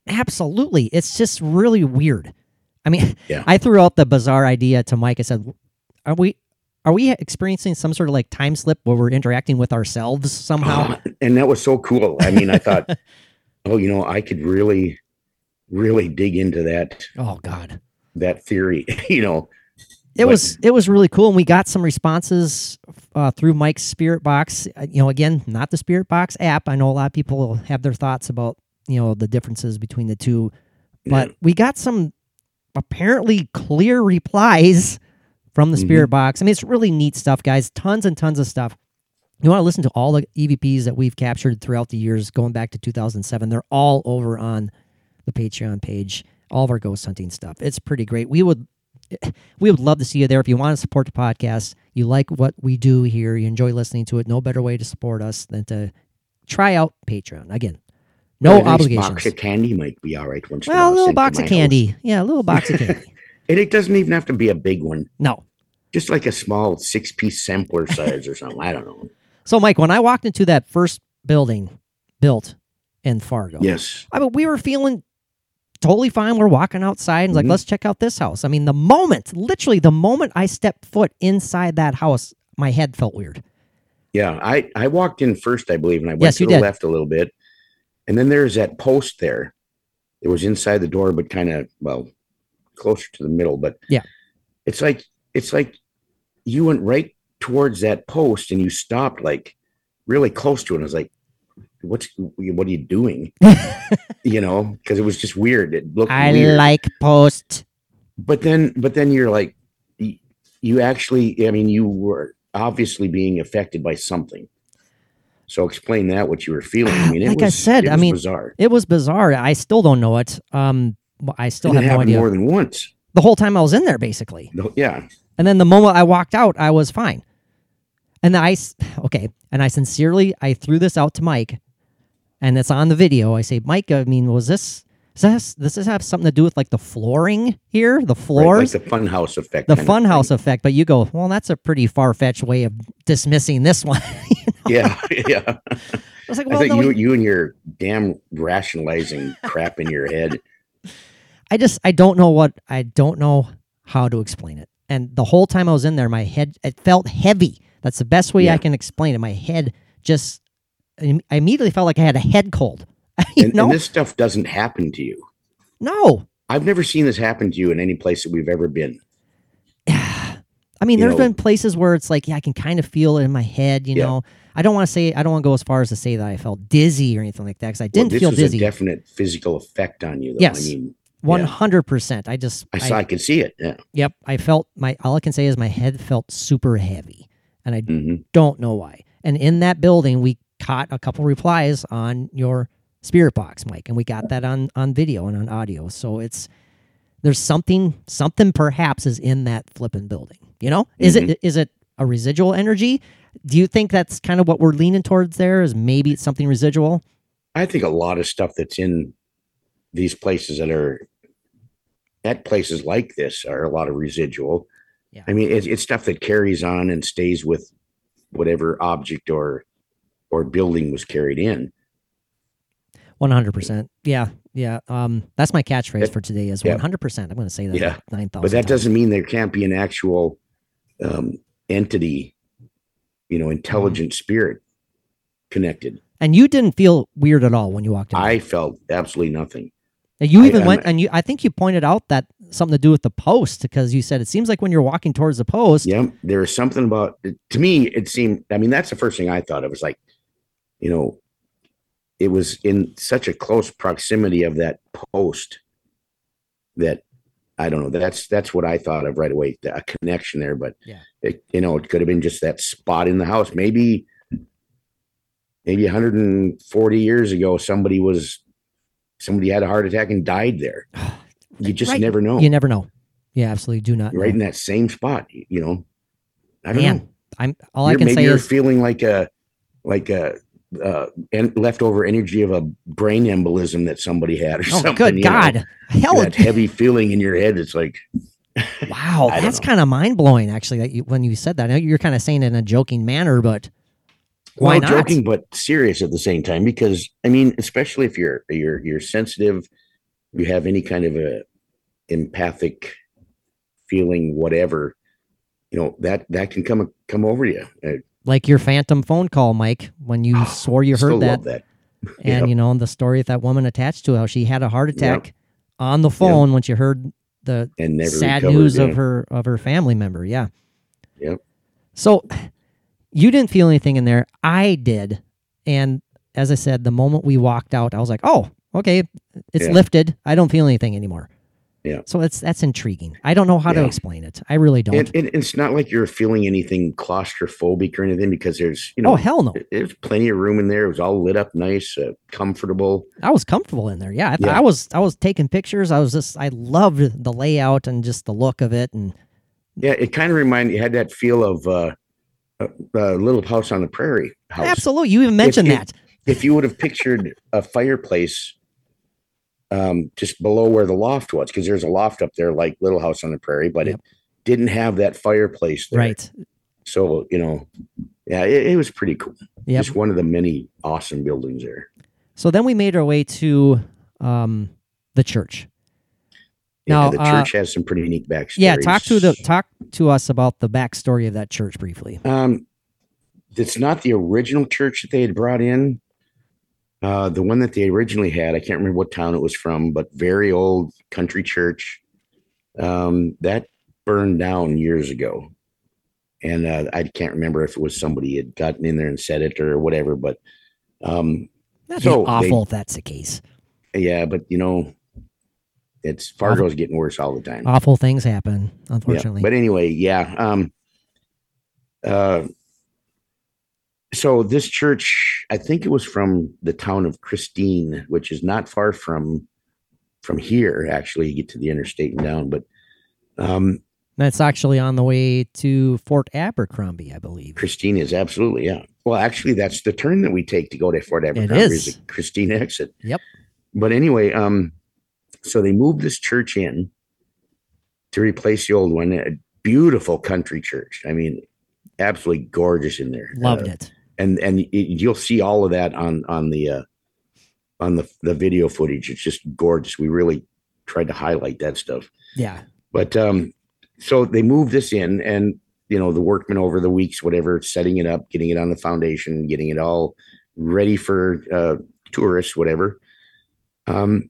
Speaker 4: Absolutely. It's just really weird. I mean,
Speaker 5: Yeah.
Speaker 4: I threw out the bizarre idea to Mike. I said, "Are we are we experiencing some sort of like time slip where we're interacting with ourselves somehow?"
Speaker 5: Ah, and that was so cool. I mean, I thought, oh, you know, I could really, really dig into that
Speaker 4: oh god.
Speaker 5: that theory. you know,
Speaker 4: It
Speaker 5: But-
Speaker 4: was it was really cool and we got some responses uh, through Mike's Spirit Box. Uh, You know, again, not the Spirit Box app. I know a lot of people have their thoughts about, you know, the differences between the two. But we got some apparently clear replies from the Spirit Box. I mean, it's really neat stuff, guys. Tons and tons of stuff. You want to listen to all the EVPs that we've captured throughout the years, going back to 2007. They're all over on the Patreon page. All of our ghost hunting stuff. It's pretty great. We would we would love to see you there. If you want to support the podcast, you like what we do here, you enjoy listening to it. No better way to support us than to try out Patreon. Again, no
Speaker 5: a nice
Speaker 4: obligations.
Speaker 5: Box of candy might be all right once.
Speaker 4: well, a little box of
Speaker 5: house.
Speaker 4: candy. Yeah, a little box of candy.
Speaker 5: and it doesn't even have to be a big one.
Speaker 4: No.
Speaker 5: Just like a small six-piece sampler size or something. I don't know.
Speaker 4: So, Mike, when I walked into that first building built in Fargo,
Speaker 5: Yes.
Speaker 4: I mean, we were feeling totally fine. We're walking outside and like,
Speaker 5: Mhm.
Speaker 4: let's check out this house. I mean, the moment, literally, the moment I stepped foot inside that house, my head felt weird.
Speaker 5: Yeah, I I walked in first, I believe, and I went
Speaker 4: Yes,
Speaker 5: to the
Speaker 4: did.
Speaker 5: left a little bit, and then there's that post there. It was inside the door, but kind of well, closer to the middle. But
Speaker 4: Yeah.
Speaker 5: it's like it's like you went right towards that post and you stopped like really close to it. And I was like, "What's what are you doing?" you know, because it was just weird. It looked
Speaker 4: I
Speaker 5: weird.
Speaker 4: like post.
Speaker 5: but then but then you're like you actually i mean you were obviously being affected by something so explain that what you were feeling i mean it
Speaker 4: Like I said, I
Speaker 5: was
Speaker 4: mean,
Speaker 5: bizarre
Speaker 4: It was bizarre. I still don't know it. Um, I still have no idea.
Speaker 5: more than once
Speaker 4: the whole time I was in there, basically.
Speaker 5: No- yeah
Speaker 4: And then the moment I walked out, I was fine. And I okay, and I sincerely, I threw this out to Mike, and it's on the video. I say, Mike, I mean, was this, does this, does this have something to do with like the flooring here, the
Speaker 5: right,
Speaker 4: floors,
Speaker 5: like the funhouse effect
Speaker 4: the funhouse
Speaker 5: thing.
Speaker 4: effect? But you go, well, that's a pretty far fetched way of dismissing this one.
Speaker 5: yeah yeah
Speaker 4: I was like,
Speaker 5: i
Speaker 4: well, no,
Speaker 5: you you and your damn rationalizing crap in your head
Speaker 4: I just I don't know what I don't know how to explain it. And the whole time I was in there, my head it felt heavy. That's the best way I can explain it. My head just I immediately felt like I had a head cold. you
Speaker 5: and,
Speaker 4: know?
Speaker 5: and this stuff doesn't happen to you
Speaker 4: no.
Speaker 5: i've never seen this happen to you in any place that we've ever been
Speaker 4: I mean,
Speaker 5: You
Speaker 4: there's
Speaker 5: know-
Speaker 4: been places where it's like, yeah, I can kind of feel it in my head, you
Speaker 5: Yeah.
Speaker 4: know. I don't want to say I don't want to go as far as to say that I felt dizzy or anything like that because I didn't
Speaker 5: this
Speaker 4: feel dizzy.
Speaker 5: a definite physical effect on you though
Speaker 4: Yes.
Speaker 5: i mean
Speaker 4: One hundred percent. I just
Speaker 5: i saw i could see it yeah
Speaker 4: Yep, I felt my. All I can say is my head felt super heavy, and I
Speaker 5: hmm
Speaker 4: don't know why. And in that building, we caught a couple replies on your spirit box, Mike, and we got that on on video and on audio. So it's there's something something perhaps is in that flipping building. You know, is it mm-hmm. is it a residual energy? Do you think that's kind of what we're leaning towards? There is maybe it's something residual.
Speaker 5: I think a lot of stuff that's in these places that are at places like this are a lot of residual.
Speaker 4: Yeah.
Speaker 5: I mean, it's, it's stuff that carries on and stays with whatever object or or building was carried in.
Speaker 4: One hundred percent. Yeah, yeah. Um, that's my catchphrase
Speaker 5: It-
Speaker 4: for today. Is
Speaker 5: yeah.
Speaker 4: one hundred percent. I'm going to say that
Speaker 5: Yeah. But that doesn't mean there can't be an actual um, entity, you know, intelligent spirit connected.
Speaker 4: And you didn't feel weird at all when you walked in.
Speaker 5: I felt absolutely nothing.
Speaker 4: And you even
Speaker 5: I'm-
Speaker 4: went and you I think you pointed out that something to do with the post because you said it seems like when you're walking towards the post,
Speaker 5: Yeah, there was something about to me. It seemed. I mean, that's the first thing I thought. It was like, you know, it was in such a close proximity of that post that I don't know. That's that's what I thought of right away. A connection there, but
Speaker 4: Yeah.
Speaker 5: it, you know, it could have been just that spot in the house. Maybe, maybe 140 years ago, somebody was somebody had a heart attack and died there. You just
Speaker 4: Right.
Speaker 5: never know.
Speaker 4: you never know. Yeah, absolutely do not.
Speaker 5: right in that same spot. You know, I don't
Speaker 4: Man,
Speaker 5: know.
Speaker 4: I'm all I
Speaker 5: You're-
Speaker 4: can
Speaker 5: maybe
Speaker 4: say
Speaker 5: you're
Speaker 4: is
Speaker 5: feeling like a like a uh, en- leftover energy of a brain embolism that somebody had or
Speaker 4: oh
Speaker 5: something.
Speaker 4: good
Speaker 5: you know?
Speaker 4: God, hell,
Speaker 5: that heavy feeling in your head. It's like
Speaker 4: wow, that's kind of mind blowing. Actually, that you, when you said that, I know you're kind of saying it in a joking manner, but why
Speaker 5: well,
Speaker 4: not?
Speaker 5: joking but serious at the same time because I mean, especially if you're you're you're sensitive you have any kind of a empathic feeling, whatever, you know that that can come come over you. Uh,
Speaker 4: Like your phantom phone call, Mike, when you swore you heard that,
Speaker 5: that.
Speaker 4: and
Speaker 5: Yep.
Speaker 4: you know and the story of that woman attached to how she had a heart
Speaker 5: Yep.
Speaker 4: attack on the phone when she heard the sad news of her of her family member. Yeah.
Speaker 5: Yep.
Speaker 4: So you didn't feel anything in there. I did, and as I said, the moment we walked out, I was like, "Oh, okay, it's
Speaker 5: Yeah.
Speaker 4: lifted. I don't feel anything anymore."
Speaker 5: Yeah.
Speaker 4: So it's that's intriguing. I don't know how to explain it. I really don't.
Speaker 5: And, and it's not like you're feeling anything claustrophobic or anything because there's you know
Speaker 4: oh hell no!
Speaker 5: there's plenty of room in there. It was all lit up nice, uh, comfortable.
Speaker 4: I was comfortable in there. Yeah, I,
Speaker 5: Yeah.
Speaker 4: I was. I was taking pictures. I was just. I loved the layout and just the look of it. And
Speaker 5: Yeah, it kind of reminded you had that feel of uh, a, a little house on the prairie house.
Speaker 4: absolutely, you even mentioned
Speaker 5: it-
Speaker 4: that.
Speaker 5: If you would have pictured a fireplace um, just below where the loft was, because there's a loft up there like Little House on the Prairie, but
Speaker 4: Yep.
Speaker 5: it didn't have that fireplace there.
Speaker 4: Right.
Speaker 5: So you know, yeah, it, it was pretty cool.
Speaker 4: Yep.
Speaker 5: Just one of the many awesome buildings there.
Speaker 4: So then we made our way to um, the church.
Speaker 5: Yeah,
Speaker 4: Now,
Speaker 5: the
Speaker 4: uh,
Speaker 5: church has some pretty neat backstories.
Speaker 4: Yeah, talk to the talk to us about the backstory of that church briefly.
Speaker 5: Um, it's not the original church that they had brought in. Uh, the one that they originally had, I can't remember what town it was from, but very old country church. Um, that burned down years ago, and uh, I can't remember if it was somebody had gotten in there and said it or whatever. But um,
Speaker 4: That'd
Speaker 5: So
Speaker 4: be awful
Speaker 5: they-
Speaker 4: if that's the case.
Speaker 5: yeah, but you know, it's Fargo's getting worse all the time.
Speaker 4: Awful things happen,
Speaker 5: Yeah,
Speaker 4: unfortunately.
Speaker 5: But anyway, yeah. Um, uh, so this church, I think it was from the town of Christine, which is not far from from here. Actually, you get to the interstate and down, but um,
Speaker 4: That's actually on the way to Fort Abercrombie, I believe.
Speaker 5: Christine is absolutely yeah. Well, actually, that's the turn that we take to go to Fort Abercrombie.
Speaker 4: is.
Speaker 5: the Christine exit.
Speaker 4: Yep.
Speaker 5: But anyway, um, so they moved this church in to replace the old one. A beautiful country church. I mean, absolutely gorgeous in there.
Speaker 4: Loved
Speaker 5: Uh,
Speaker 4: it.
Speaker 5: And and you'll see all of that on on the uh, on the the video footage. It's just gorgeous. We really tried to highlight that stuff.
Speaker 4: Yeah.
Speaker 5: But um, so they moved this in, and you know the workmen over the weeks, whatever, setting it up, getting it on the foundation, getting it all ready for uh, tourists, whatever. Um,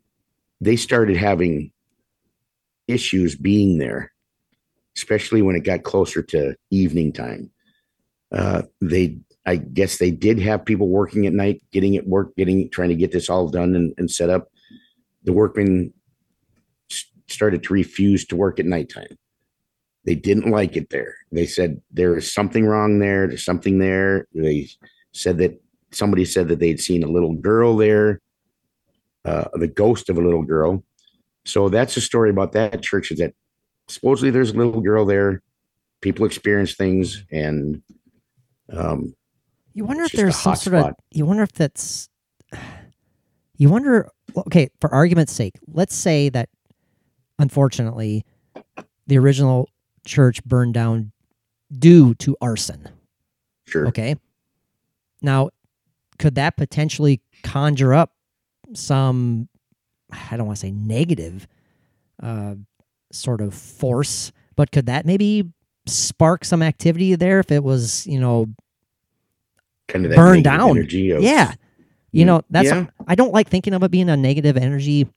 Speaker 5: they started having issues being there, especially when it got closer to evening time. Uh, they, I guess, they did have people working at night, getting it work, getting trying to get this all done and, and set up. The workmen started to refuse to work at nighttime. They didn't like it there. They said there is something wrong there. There's something there. They said that somebody said that they'd seen a little girl there, uh, the ghost of a little girl. So that's the story about that church. Is that supposedly there's a little girl there. People experience things, and um,
Speaker 4: You wonder if there's some sort of. You wonder if that's. You wonder. Okay, for argument's sake, let's say that, unfortunately, the original church burned down due to arson.
Speaker 5: sure,
Speaker 4: Okay. Now, could that potentially conjure up some, I don't want to say negative uh, sort of force, but could that maybe spark some activity there if it was, you know,
Speaker 5: kind of
Speaker 4: burned down.
Speaker 5: energy of
Speaker 4: yeah. You
Speaker 5: Mm,
Speaker 4: know, that's,
Speaker 5: yeah.
Speaker 4: I don't like thinking of it being a negative energy.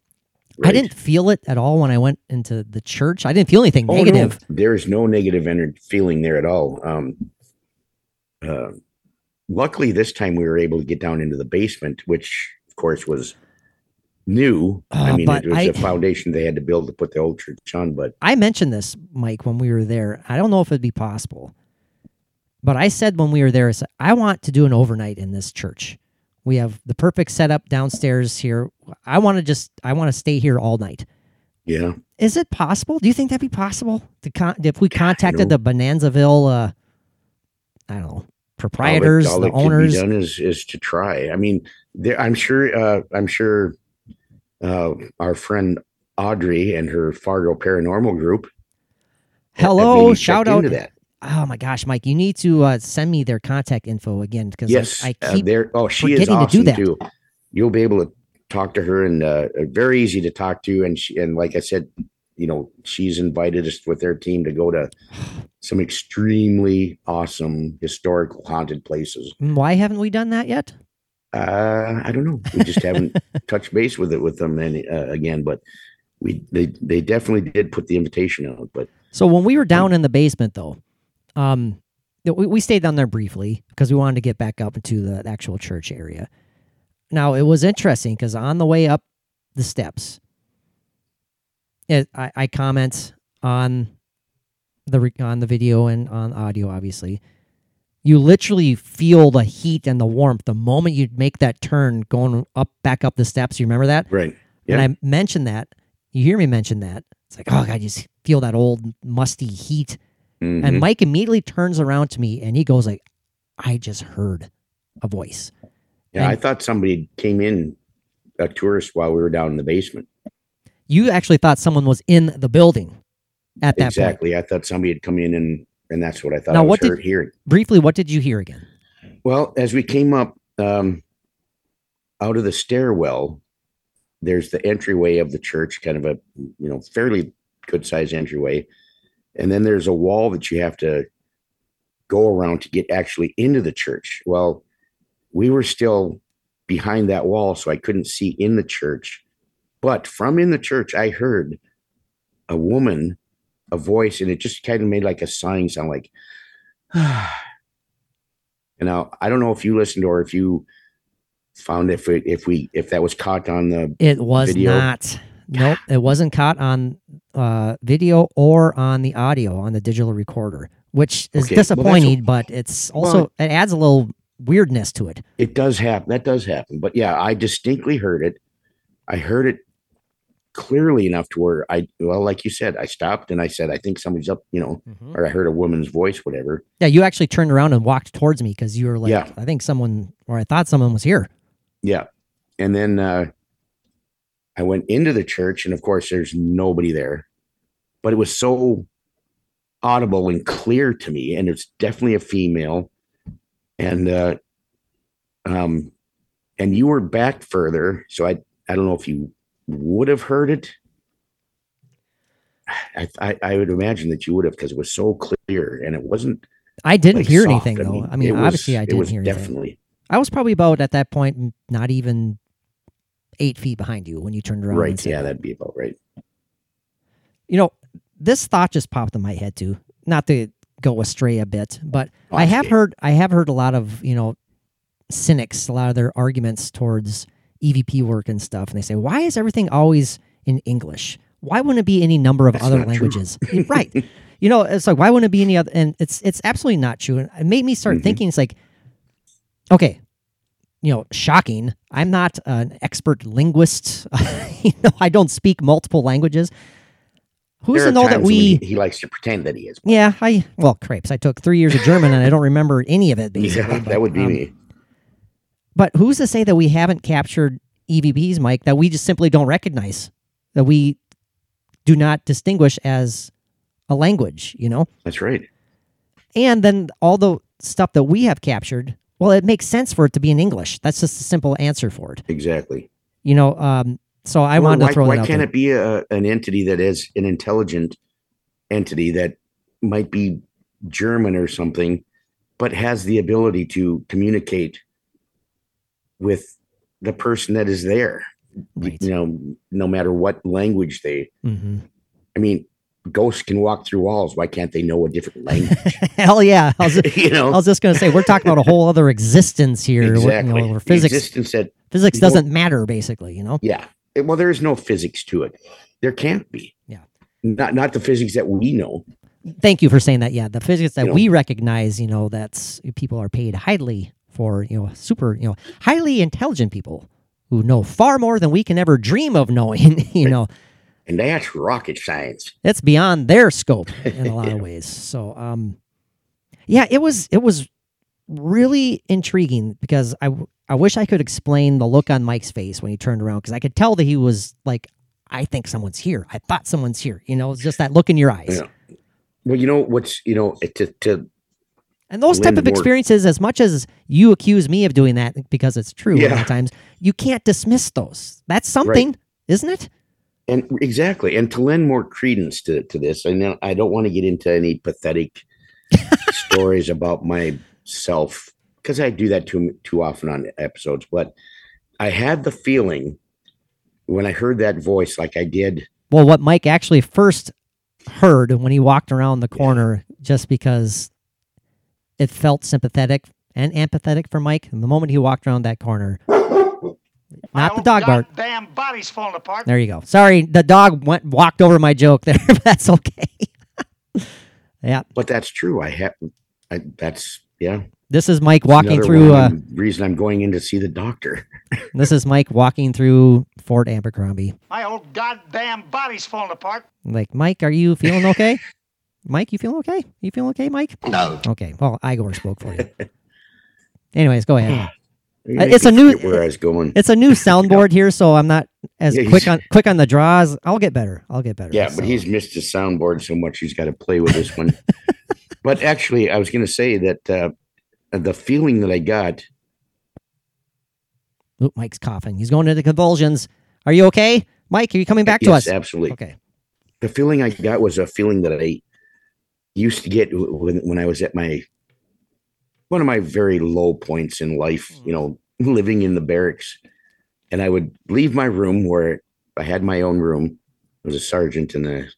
Speaker 4: I didn't feel it at all when I went into the church. I didn't feel anything
Speaker 5: Oh, no.
Speaker 4: negative.
Speaker 5: There is no negative energy feeling there at all. Um, uh, luckily, this time we were able to get down into the basement, which of course was new. I
Speaker 4: Uh,
Speaker 5: mean, it was
Speaker 4: I-
Speaker 5: a foundation they had to build to put the old church on. But
Speaker 4: I mentioned this, Mike, when we were there. I don't know if it'd be possible, but I said when we were there, I said, I want to do an overnight in this church. We have the perfect setup downstairs here. I want to just, I want to stay here all night.
Speaker 5: yeah,
Speaker 4: Is it possible? Do you think that'd be possible to con- if we contacted the Bonanzaville, uh, I don't know, proprietors,
Speaker 5: all
Speaker 4: the
Speaker 5: that, all that
Speaker 4: owners?
Speaker 5: can be done is is to try. I mean, there, I'm sure. Uh, I'm sure. Uh, our friend Audrey and her Fargo Paranormal Group.
Speaker 4: Hello, shout out.
Speaker 5: into that.
Speaker 4: Oh my gosh, Mike, you need to uh, send me their contact info again because
Speaker 5: Yes,
Speaker 4: I, I
Speaker 5: uh,
Speaker 4: keep
Speaker 5: there. Oh, she is
Speaker 4: forgetting to do that.
Speaker 5: too. You'll be able to talk to her and uh, very easy to talk to. And she, and like I said, you know, she's invited us with their team to go to some extremely awesome historical haunted places.
Speaker 4: Why haven't we done that yet?
Speaker 5: Uh, I don't know. We just haven't touched base with it with them any, uh, again, but we they they definitely did put the invitation out. But
Speaker 4: So when we were down in the basement, though, um, we, we stayed down there briefly because we wanted to get back up into the actual church area. Now it was interesting because on the way up the steps, it, I, I comment on the on the video and on audio, obviously. You literally feel the heat and the warmth the moment you make that turn going up back up the steps. You remember that?
Speaker 5: right,
Speaker 4: And I mentioned that. You hear me mention that. It's like, oh, God, you just feel that old musty heat.
Speaker 5: Mhm.
Speaker 4: And Mike immediately turns around to me and he goes like, I just heard a voice.
Speaker 5: yeah, I thought somebody came in a tourist while we were down in the basement.
Speaker 4: You actually thought someone was in the building at that point.
Speaker 5: exactly. I thought somebody had come in and and that's what I thought
Speaker 4: Now,
Speaker 5: I
Speaker 4: what did-
Speaker 5: hearing.
Speaker 4: Briefly, what did you hear again?
Speaker 5: Well, as we came up um, out of the stairwell, there's the entryway of the church, kind of a you know fairly good sized entryway, and then there's a wall that you have to go around to get actually into the church. Well, we were still behind that wall, so I couldn't see in the church. But from in the church, I heard a woman, a voice, and it just kind of made like a sighing sound, like. And now I don't know if you listened or if you found if it, if we if that was caught on the
Speaker 4: It was
Speaker 5: Video.
Speaker 4: not. Nope, it wasn't caught on uh, video or on the audio on the digital recorder, which is
Speaker 5: Okay, well,
Speaker 4: disappointing. but it's also
Speaker 5: Well-
Speaker 4: it adds a little weirdness to it.
Speaker 5: it does happen that does happen but yeah I distinctly heard it I heard it clearly enough to where I well like you said I stopped and I said I think somebody's up you know or I heard a woman's voice whatever
Speaker 4: Yeah, you actually turned around and walked towards me because you were like,
Speaker 5: Yeah.
Speaker 4: I think someone, or I thought someone was here.
Speaker 5: yeah and then uh I went into the church and of course there's nobody there but it was so audible and clear to me and it's definitely a female and uh um and you were back further so i i don't know if you would have heard it i i, I would imagine that you would have because it was so clear and it wasn't
Speaker 4: I didn't
Speaker 5: like,
Speaker 4: hear
Speaker 5: soft.
Speaker 4: anything though. I mean,
Speaker 5: it was-
Speaker 4: obviously I didn't
Speaker 5: was
Speaker 4: hear anything.
Speaker 5: definitely
Speaker 4: I was probably about at that point not even eight feet behind you when you turned around.
Speaker 5: right yeah
Speaker 4: that.
Speaker 5: that'd be about right
Speaker 4: You know, this thought just popped in my head too. Not to go astray a bit, but
Speaker 5: Oh,
Speaker 4: I have heard I have heard a lot of you know cynics, a lot of their arguments towards EVP work and stuff, and they say, why is everything always in English? Why wouldn't it be any number of
Speaker 5: That's
Speaker 4: other languages? right. You know, it's like why wouldn't it be any other? And it's it's absolutely not true. And it made me start
Speaker 5: Mhm.
Speaker 4: thinking. It's like, okay, you know, shocking. I'm not an expert linguist. you know, I don't speak multiple languages. Who's to know that we?
Speaker 5: he, he likes to pretend that he is
Speaker 4: Yeah, I well, crepes. I took three years of German and I don't remember any of it. Basically,
Speaker 5: yeah
Speaker 4: but,
Speaker 5: that would be
Speaker 4: um,
Speaker 5: me
Speaker 4: But who's to say that we haven't captured EVPs, Mike? That we just simply don't recognize, that we do not distinguish as a language. You know,
Speaker 5: that's right
Speaker 4: and then all the stuff that we have captured. Well, it makes sense for it to be in English. That's just a simple answer for it.
Speaker 5: exactly
Speaker 4: You know, um, so I
Speaker 5: Well,
Speaker 4: wanted
Speaker 5: why,
Speaker 4: to throw
Speaker 5: why
Speaker 4: that
Speaker 5: can't
Speaker 4: there.
Speaker 5: it be a, an entity that is an intelligent entity that might be German or something, but has the ability to communicate with the person that is there?
Speaker 4: Right.
Speaker 5: You know, no matter what language they.
Speaker 4: hmm
Speaker 5: I mean, ghosts can walk through walls. Why can't they know a different language?
Speaker 4: Hell yeah! I was,
Speaker 5: you know,
Speaker 4: I was just going to say we're talking about a whole other existence here.
Speaker 5: exactly.
Speaker 4: You know, physics
Speaker 5: existence that
Speaker 4: physics doesn't matter, basically. You know.
Speaker 5: Yeah. Eh, well, there is no physics to it. There can't be.
Speaker 4: Yeah.
Speaker 5: Not not the physics that we know.
Speaker 4: Thank you for saying that. Yeah, the physics that
Speaker 5: You know.
Speaker 4: we recognize, you know, that's people are paid highly for, you know, super, you know, highly intelligent people who know far more than we can ever dream of knowing. you know,
Speaker 5: And that's rocket science.
Speaker 4: That's beyond their scope in a lot of ways. So, um, yeah, it was it was really intriguing because I I wish I could explain the look on Mike's face when he turned around because I could tell that he was like, I think someone's here. I thought someone's here. You know, it's just that look in your eyes.
Speaker 5: Yeah. Well, you know what's you know to to
Speaker 4: And those type of experiences, as much as you accuse me of doing that because it's true a lot
Speaker 5: Yeah.
Speaker 4: of times, you can't dismiss those. That's something, isn't it?
Speaker 5: And exactly, and to lend more credence to to this, I know I don't want to get into any pathetic stories about myself because I do that too too often on episodes. But I had the feeling when I heard that voice, like I did.
Speaker 4: Well, what Mike actually first heard when he walked around the corner, just because it felt sympathetic and empathetic for Mike. And the moment he walked around that corner, not the dog bark.
Speaker 6: Damn body's falling apart.
Speaker 4: There you go. Sorry, the dog went walked over my joke there, but that's okay. yeah,
Speaker 5: But that's true. I have. I, that's yeah.
Speaker 4: this is Mike walking
Speaker 5: Another
Speaker 4: through. Uh,
Speaker 5: the reason I'm going in to see the doctor.
Speaker 4: this is Mike walking through Fort Abercrombie.
Speaker 6: My old goddamn body's falling apart.
Speaker 4: Like, Mike, are you feeling okay? Mike, you feeling okay? You feeling okay, Mike?
Speaker 2: No.
Speaker 4: Okay. Well, Igor spoke for you. Anyways, go ahead. Uh, it's a new-
Speaker 5: where I was going.
Speaker 4: It's a new soundboard here, so I'm not as
Speaker 5: Yeah,
Speaker 4: quick on quick on the draws. I'll get better. I'll get better.
Speaker 5: Yeah,
Speaker 4: So-
Speaker 5: but he's missed his soundboard so much he's got to play with this one. but actually, I was going to say that uh, the feeling that I got,
Speaker 4: Oop, Mike's coughing. He's going into convulsions. Are you okay, Mike? Are you coming back to
Speaker 5: yes,
Speaker 4: us?
Speaker 5: absolutely,
Speaker 4: Okay.
Speaker 5: the feeling I got was a feeling that I used to get when when I was at my one of my very low points in life. You know, living in the barracks, and I would leave my room where I had my own room. I was a sergeant in the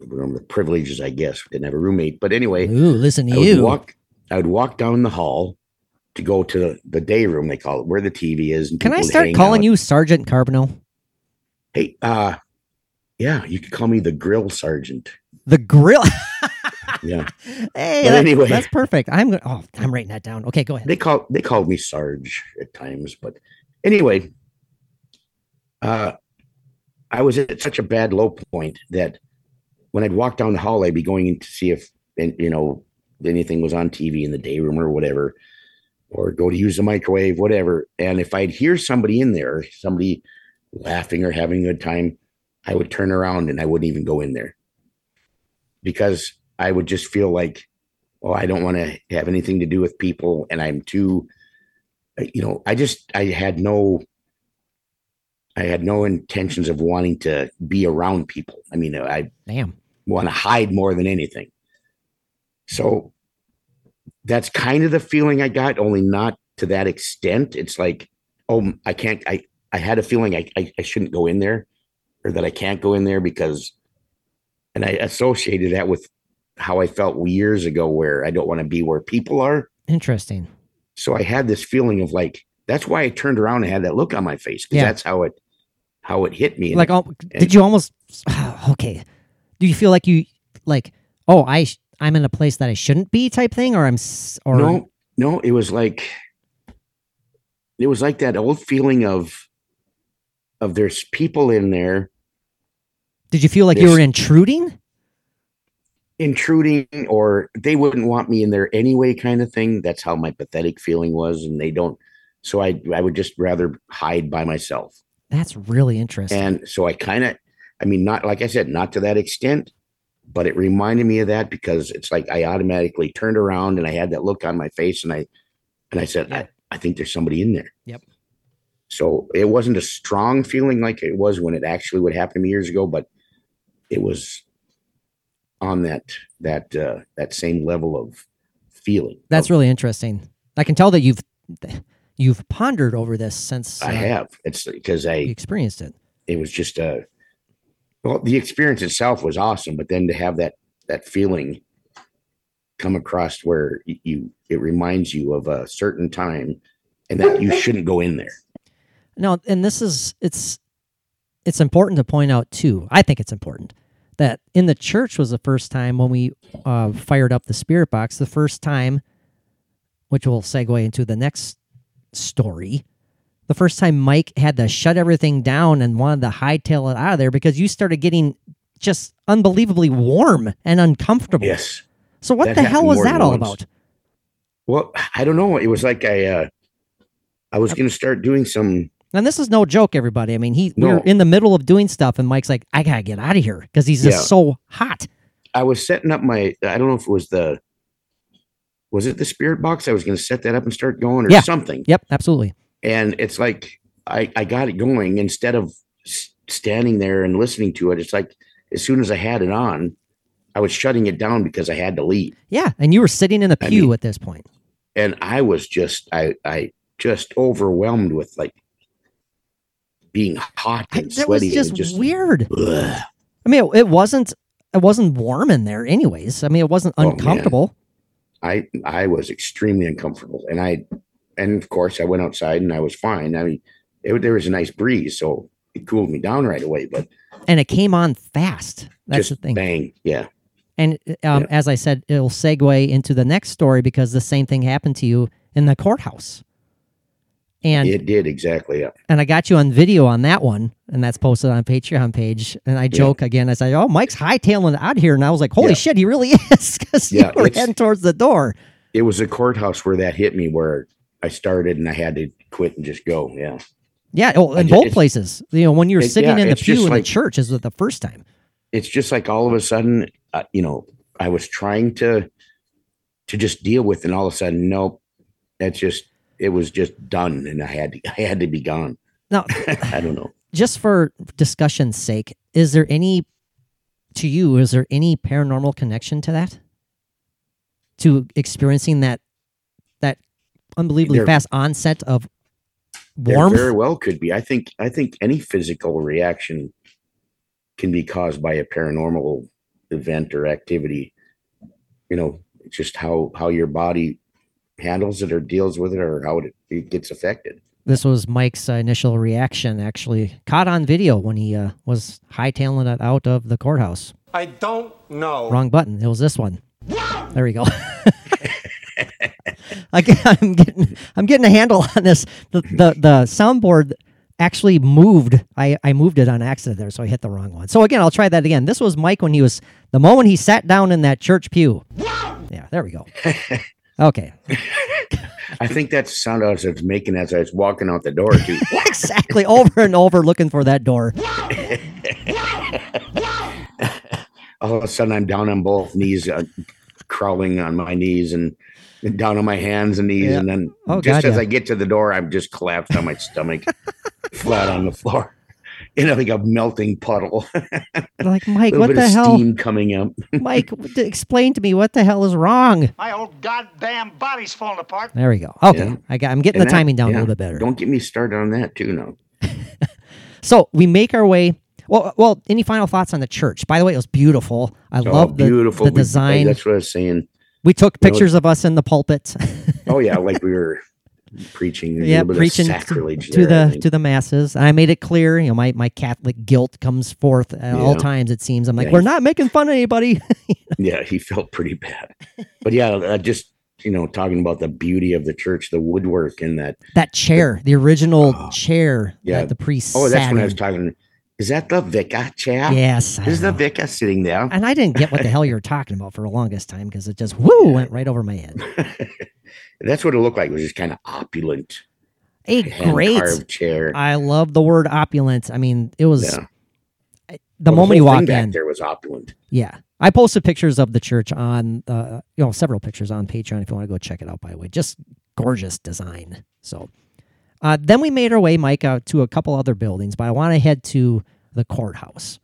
Speaker 5: room with privileges, I guess. Didn't have a roommate, but anyway.
Speaker 4: Ooh, listen to
Speaker 5: I would
Speaker 4: you.
Speaker 5: walk. I would walk down the hall to go to the, the day room. They call it where the TV is. and
Speaker 4: Can I start calling
Speaker 5: out.
Speaker 4: you Sergeant Carbonell?
Speaker 5: Hey, uh, yeah, you could call me the grill sergeant.
Speaker 4: The grill.
Speaker 5: Yeah,
Speaker 4: hey, that-
Speaker 5: anyway.
Speaker 4: that's perfect. I'm go- oh, I'm writing that down. Okay, go ahead.
Speaker 5: they call they called me Sarge at times, but anyway, uh, I was at such a bad low point that when I'd walk down the hall, I'd be going in to see if and you know anything was on TV in the day room or whatever, or go to use the microwave, whatever. And if I'd hear somebody in there, somebody laughing or having a good time, I would turn around and I wouldn't even go in there because I would just feel like, oh, I don't want to have anything to do with people, and I'm too, uh, you know, I just I had no. I had no intentions of wanting to be around people. I mean, I
Speaker 4: Damn.
Speaker 5: want to hide more than anything. So that's kind of the feeling I got, only not to that extent. It's like, oh, I can't. I I had a feeling I I, I shouldn't go in there, or that I can't go in there because, and I associated that with how I felt years ago, where I don't want to be where people are.
Speaker 4: Interesting.
Speaker 5: So I had this feeling of like that's why I turned around and had that look on my face because
Speaker 4: Yeah.
Speaker 5: that's how it how it hit me. And
Speaker 4: Like, oh, did you almost? okay. Do you feel like you like? Oh, I I'm in a place that I shouldn't be, type thing, or I'm or
Speaker 5: no, no, it was like it was like that old feeling of of there's people in there
Speaker 4: did you feel like you were intruding?
Speaker 5: Intruding or they wouldn't want me in there anyway kind of thing that's how my pathetic feeling was and they don't so i i would just rather hide by myself
Speaker 4: That's really interesting.
Speaker 5: and so i kind of i mean not like i said not to that extent but it reminded me of that because it's like i automatically turned around and i had that look on my face and i and i said
Speaker 4: Yeah.
Speaker 5: I, I think there's somebody in there
Speaker 4: Yep.
Speaker 5: so it wasn't a strong feeling like it was when it actually would happen to me years ago but it was on that that uh that same level of feeling
Speaker 4: That's
Speaker 5: of-
Speaker 4: really interesting. I can tell that you've you've pondered over this since
Speaker 5: i
Speaker 4: uh,
Speaker 5: have it's because i
Speaker 4: experienced it.
Speaker 5: it was just a well the experience itself was awesome but then to have that that feeling come across where you it reminds you of a certain time and that you shouldn't go in there
Speaker 4: No, and this is it's it's important to point out too. I think it's important that in the church was the first time when we uh, fired up the spirit box. The first time, which will segue into the next story. The first time Mike had to shut everything down and wanted to hightail it out of there because you started getting just unbelievably warm and uncomfortable.
Speaker 5: yes
Speaker 4: So what
Speaker 5: That
Speaker 4: the hell was that all
Speaker 5: once.
Speaker 4: about?
Speaker 5: well i don't know it was like i uh i was going to start doing some
Speaker 4: And this is no joke, everybody. I mean, he we
Speaker 5: No.
Speaker 4: were in the middle of doing stuff, and Mike's like, "I gotta get out of here" because he's just
Speaker 5: Yeah.
Speaker 4: so hot.
Speaker 5: i was setting up my i don't know if it was the was it the spirit box i was going to set that up and start going or
Speaker 4: Yeah.
Speaker 5: something
Speaker 4: Yep, absolutely.
Speaker 5: and it's like I, I got it going instead of standing there and listening to it. It's like as soon as I had it on, I was shutting it down because I had to leave.
Speaker 4: Yeah, and you were sitting in a
Speaker 5: I
Speaker 4: pew
Speaker 5: mean-
Speaker 4: at this point.
Speaker 5: And I was just, I, I just overwhelmed with like being hot and
Speaker 4: that was
Speaker 5: sweaty.
Speaker 4: just,
Speaker 5: and just
Speaker 4: weird.
Speaker 5: Ugh.
Speaker 4: I mean, it, it wasn't it wasn't warm in there, anyways. I mean, it wasn't
Speaker 5: Oh,
Speaker 4: uncomfortable.
Speaker 5: I, I was extremely uncomfortable. And I, and of course I went outside and I was fine. I mean, it, there was a nice breeze, so it cooled me down right away, but
Speaker 4: and it came on fast. That's
Speaker 5: just
Speaker 4: the thing.
Speaker 5: bang. Yeah.
Speaker 4: And um,
Speaker 5: Yeah.
Speaker 4: as I said, it'll segue into the next story because the same thing happened to you in the courthouse. And
Speaker 5: it did exactly. Yeah.
Speaker 4: and I got you on video on that one, and that's posted on Patreon page. And I joke again, I say, "Oh, Mike's hightailing out here," and I was like, "Holy
Speaker 5: Yeah.
Speaker 4: shit, he really is!" Because
Speaker 5: Yeah,
Speaker 4: you were heading towards the door.
Speaker 5: it was a courthouse where that hit me where I started and I had to quit and just go. Yeah.
Speaker 4: Yeah, oh, in both places. You know, when you're
Speaker 5: it-
Speaker 4: sitting
Speaker 5: yeah,
Speaker 4: in the pew in
Speaker 5: like-
Speaker 4: the church is the first time.
Speaker 5: It's just like all of a sudden, uh, you know, I was trying to, to just deal with, and all of a sudden, nope, that's just, it was just done. And I had to, I had to be gone.
Speaker 4: Now,
Speaker 5: I don't know.
Speaker 4: just for discussion's sake, is there any to you? Is there any paranormal connection to that? To experiencing that that unbelievably
Speaker 5: There-
Speaker 4: fast onset of
Speaker 5: There very well could be. I think, I think any physical reaction can be caused by a paranormal event or activity. You know, just how, how your body handles it or deals with it or how it, it gets affected.
Speaker 4: This was Mike's uh, initial reaction, actually caught on video when he uh, was hightailing it out of the courthouse.
Speaker 3: I don't know.
Speaker 4: Wrong button. It was this one. There we go. Again, I'm getting I'm getting a handle on this. The the, the soundboard actually moved. I, I moved it on accident there, so I hit the wrong one. So again, I'll try that again. This was Mike when he was the moment he sat down in that church pew. Yeah, there we go. Okay.
Speaker 5: I think that's the sound I was making as I was walking out the door too.
Speaker 4: exactly. Over and over looking for that door.
Speaker 5: All of a sudden, I'm down on both knees, uh, crawling on my knees and, and down on my hands and knees,
Speaker 4: Yeah.
Speaker 5: and then
Speaker 4: Oh,
Speaker 5: just
Speaker 4: God,
Speaker 5: as
Speaker 4: yeah.
Speaker 5: I get to the door, I'm just collapsed on my stomach, flat on the floor, in like a melting puddle.
Speaker 4: Like Mike,
Speaker 5: little
Speaker 4: what
Speaker 5: bit
Speaker 4: the
Speaker 5: of
Speaker 4: hell?
Speaker 5: steam coming up.
Speaker 4: Mike, explain to me what the hell is wrong.
Speaker 6: My whole goddamn body's falling apart.
Speaker 4: There we go. Okay,
Speaker 5: Yeah.
Speaker 4: I got. I'm getting
Speaker 5: And
Speaker 4: the
Speaker 5: that-
Speaker 4: timing down
Speaker 5: yeah,
Speaker 4: a little bit better.
Speaker 5: Don't get me started on that too. No,
Speaker 4: So we make our way. Well, well. Any final thoughts on the church? By the way, it was beautiful. I
Speaker 5: Oh,
Speaker 4: love the,
Speaker 5: beautiful
Speaker 4: the
Speaker 5: We-
Speaker 4: design.
Speaker 5: that's what I was saying.
Speaker 4: we took
Speaker 5: you know,
Speaker 4: pictures of us in the pulpit.
Speaker 5: Oh yeah, like we were preaching. a
Speaker 4: yeah,
Speaker 5: little bit
Speaker 4: preaching to,
Speaker 5: sacrilege
Speaker 4: to
Speaker 5: there,
Speaker 4: the to the masses. And I made it clear. You know, my my Catholic guilt comes forth at all times. It seems. I'm like,
Speaker 5: Yeah.
Speaker 4: we're not making fun of anybody.
Speaker 5: yeah, he felt pretty bad. But yeah, uh, just you know, talking about the beauty of the church, the woodwork, and that.
Speaker 4: that chair, the original
Speaker 5: Oh,
Speaker 4: chair
Speaker 5: yeah.
Speaker 4: that the priest.
Speaker 5: Oh, that's when I was talking. Is that the vicar chair?
Speaker 4: Yes,
Speaker 5: Is the vicar sitting there?
Speaker 4: and I didn't get what the hell you were talking about for the longest time because it just whoo went right over my head.
Speaker 5: That's what it looked like. It was just kind of opulent,
Speaker 4: A great.
Speaker 5: carved chair.
Speaker 4: I love the word opulent. I mean, it was
Speaker 5: yeah.
Speaker 4: the
Speaker 5: Well,
Speaker 4: moment you
Speaker 5: whole thing
Speaker 4: walk
Speaker 5: back
Speaker 4: in.
Speaker 5: there was opulent.
Speaker 4: Yeah. I posted pictures of the church on, uh, you know, several pictures on Patreon if you want to go check it out, by the way. Just gorgeous design. So uh, then we made our way, Mike, out to a couple other buildings, but I want to head to the courthouse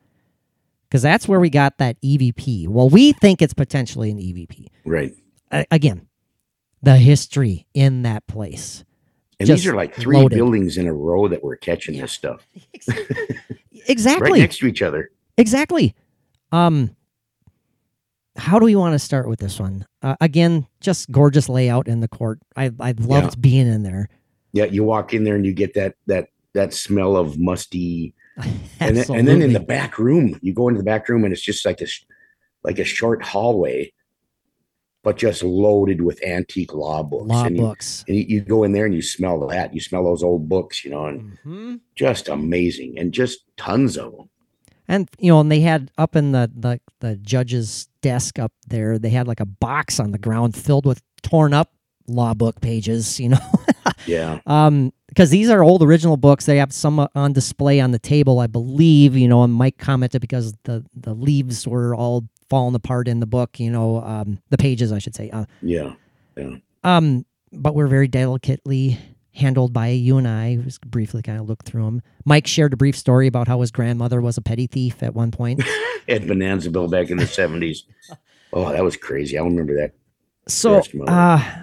Speaker 4: because that's where we got that EVP. Well, we think it's potentially an EVP.
Speaker 5: Right.
Speaker 4: Uh, again, the history in that place.
Speaker 5: And
Speaker 4: Just
Speaker 5: these are like three
Speaker 4: loaded.
Speaker 5: buildings in a row that were catching this stuff
Speaker 4: Exactly.
Speaker 5: right next to each other.
Speaker 4: Exactly. Um, how do we want to start with this one? Uh, again, just gorgeous layout in the court. I I loved being in there.
Speaker 5: Yeah, you walk in there and you get that that that smell of musty, and then, and then in the back room, you go into the back room and it's just like a sh- like a short hallway, but just loaded with antique law books.
Speaker 4: law
Speaker 5: and you,
Speaker 4: books.
Speaker 5: and you, go in there and you smell that. You smell those old books, you know, and
Speaker 4: Mhm.
Speaker 5: just amazing, and just tons of them.
Speaker 4: And you know, and they had up in the, the the judge's desk up there, they had like a box on the ground filled with torn up law book pages. You know,
Speaker 5: Yeah,
Speaker 4: um, because these are old original books. They have some uh, on display on the table, I believe. You know, and Mike commented because the the leaves were all falling apart in the book. You know, um, the pages, I should say. Uh,
Speaker 5: yeah,
Speaker 4: um, but we're very delicately handled by you and I. Just briefly kind of looked through them. Mike shared a brief story about how his grandmother was a petty thief at one point.
Speaker 5: At Bonanzaville back in the seventies. Oh, that was crazy. I remember that.
Speaker 4: So, uh,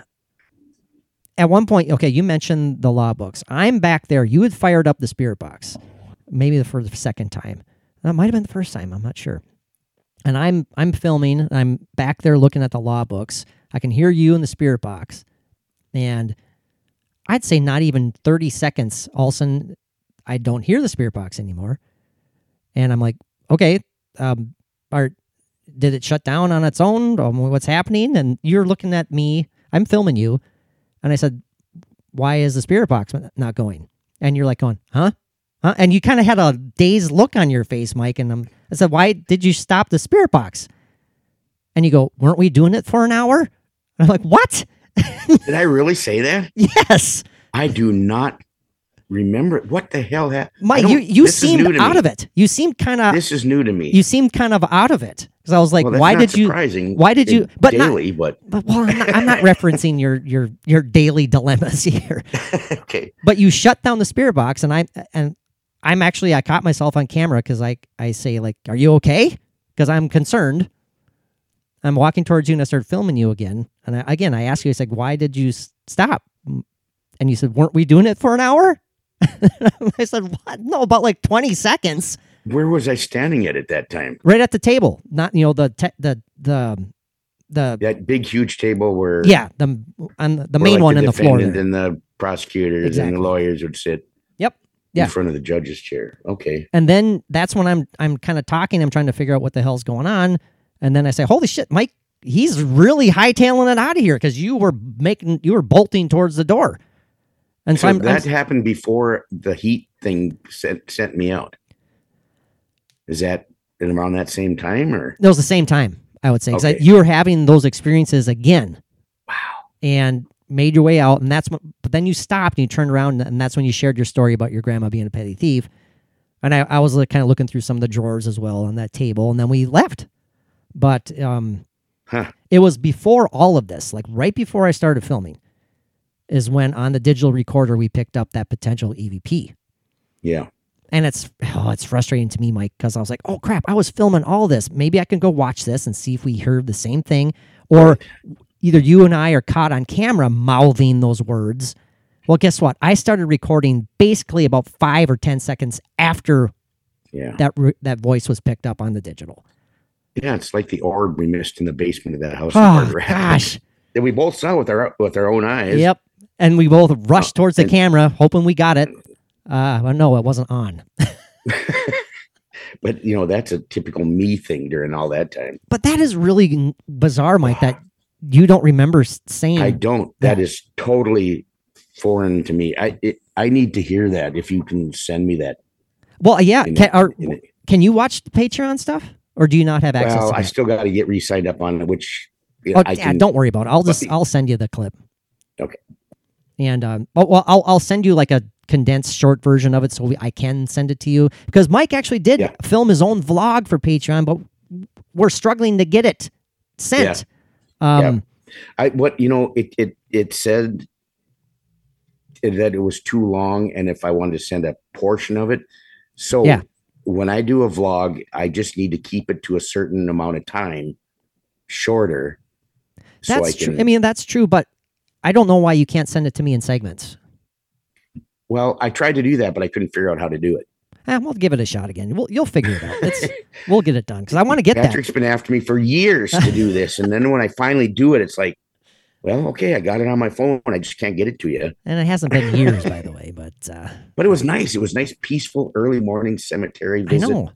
Speaker 4: at one point, okay, you mentioned the law books. I'm back there. You had fired up the spirit box, maybe for the second time. That might have been the first time. I'm not sure. And I'm I'm filming. I'm back there looking at the law books. I can hear you in the spirit box, and I'd say not even 30 seconds. All of a sudden, I don't hear the spirit box anymore, and I'm like, okay, um, are did it shut down on its own? Um, what's happening? And you're looking at me. I'm filming you, and I said, "Why is the spirit box not going?" And you're like, "Going, huh?" Huh? And you kind of had a dazed look on your face, Mike. And I'm, I said, "Why did you stop the spirit box?" And you go, "Weren't we doing it for an hour?" And I'm like, "What?"
Speaker 5: Did I really say that?
Speaker 4: yes,
Speaker 5: I do not remember. What the hell happened?
Speaker 4: Mike. You you seemed out of it. You seemed kind of
Speaker 5: This is new to me.
Speaker 4: you seemed kind of out of it because I was like,
Speaker 5: well,
Speaker 4: "Why
Speaker 5: not
Speaker 4: did you?" Why did you- but not-
Speaker 5: daily? but
Speaker 4: But well, I'm not, I'm not referencing your your your daily dilemmas here.
Speaker 5: okay.
Speaker 4: But you shut down the spirit box, and I and I'm actually I caught myself on camera because I I say like, "Are you okay?" Because I'm concerned. I'm walking towards you and I started filming you again. And I, again, I asked you, I said, "Why did you s- stop?" And you said, "Weren't we doing it for an hour?" I said, "What? No, about like 20 seconds."
Speaker 5: Where was I standing at at that time?
Speaker 4: Right at the table, not you know the te- the the the
Speaker 5: That big, huge table where
Speaker 4: yeah the on the, the main
Speaker 5: like,
Speaker 4: one in the floor. there.
Speaker 5: and the prosecutors
Speaker 4: Exactly.
Speaker 5: and the lawyers would sit.
Speaker 4: Yeah.
Speaker 5: in front of the judge's chair. Okay.
Speaker 4: And then that's when I'm I'm kind of talking. I'm trying to figure out what the hell's going on. And then I say, "Holy shit, Mike! He's really hightailing it out of here because you were making you were bolting towards the door." And so,
Speaker 5: So
Speaker 4: I'm, I'm
Speaker 5: that happened before the heat thing sent sent me out. Is that around that same time or
Speaker 4: it was the same time I would say because
Speaker 5: Okay.
Speaker 4: you were having those experiences again
Speaker 5: wow?
Speaker 4: and made your way out. And that's when, but then you stopped and you turned around and that's when you shared your story about your grandma being a petty thief. And I, I was like, kind of looking through some of the drawers as well on that table, and then we left. But um,
Speaker 5: Huh.
Speaker 4: it was before all of this, like right before I started filming, is when on the digital recorder we picked up that potential EVP.
Speaker 5: Yeah.
Speaker 4: And it's oh, it's frustrating to me, Mike, because I was like, oh crap, I was filming all this. Maybe I can go watch this and see if we heard the same thing, or either you and I are caught on camera mouthing those words. Well, guess what? I started recording basically about five or ten seconds after
Speaker 5: Yeah.
Speaker 4: that re- that voice was picked up on the digital.
Speaker 5: Yeah. It's like the orb we missed in the basement of that house.
Speaker 4: Oh gosh,
Speaker 5: That we both saw with our with our own eyes.
Speaker 4: yep. And we both rushed towards the camera, hoping we got it. Uh, well, no, it wasn't on.
Speaker 5: But you know, that's a typical me thing during all that time.
Speaker 4: But that is really bizarre, Mike. That you don't remember saying.
Speaker 5: I don't. That is totally foreign to me. I it, I need to hear that. If you can send me that.
Speaker 4: Well, yeah.
Speaker 5: in-
Speaker 4: Can, are,
Speaker 5: in-
Speaker 4: can you watch the Patreon stuff, or do you not have access?
Speaker 5: well, I still got to get re-signed up on it, which
Speaker 4: Oh,
Speaker 5: I
Speaker 4: yeah,
Speaker 5: can.
Speaker 4: don't worry about it. I'll just I'll send you the clip.
Speaker 5: Okay.
Speaker 4: And um, oh, well, I'll I'll send you like a condensed short version of it, so we, I can send it to you because Mike actually did
Speaker 5: Yeah.
Speaker 4: film his own vlog for Patreon, but we're struggling to get it sent. Um,
Speaker 5: I what you know it it it said that it was too long, and if I wanted to send a portion of it, so
Speaker 4: Yeah.
Speaker 5: when I do a vlog, I just need to keep it to a certain amount of time, shorter. so
Speaker 4: that's
Speaker 5: I
Speaker 4: true.
Speaker 5: can.
Speaker 4: I mean, that's true, but I don't know why you can't send it to me in segments.
Speaker 5: well, I tried to do that, but I couldn't figure out how to do it.
Speaker 4: Eh, we'll give it a shot again. We'll, you'll figure it out. It's, we'll get it done because I want to get that.
Speaker 5: Patrick's been after me for years to do this, and then when I finally do it, it's like, well, okay, I got it on my phone, I just can't get it to you.
Speaker 4: And it hasn't been years, by the way, but uh,
Speaker 5: But it was nice. It was nice, peaceful early morning cemetery visit.
Speaker 4: I know.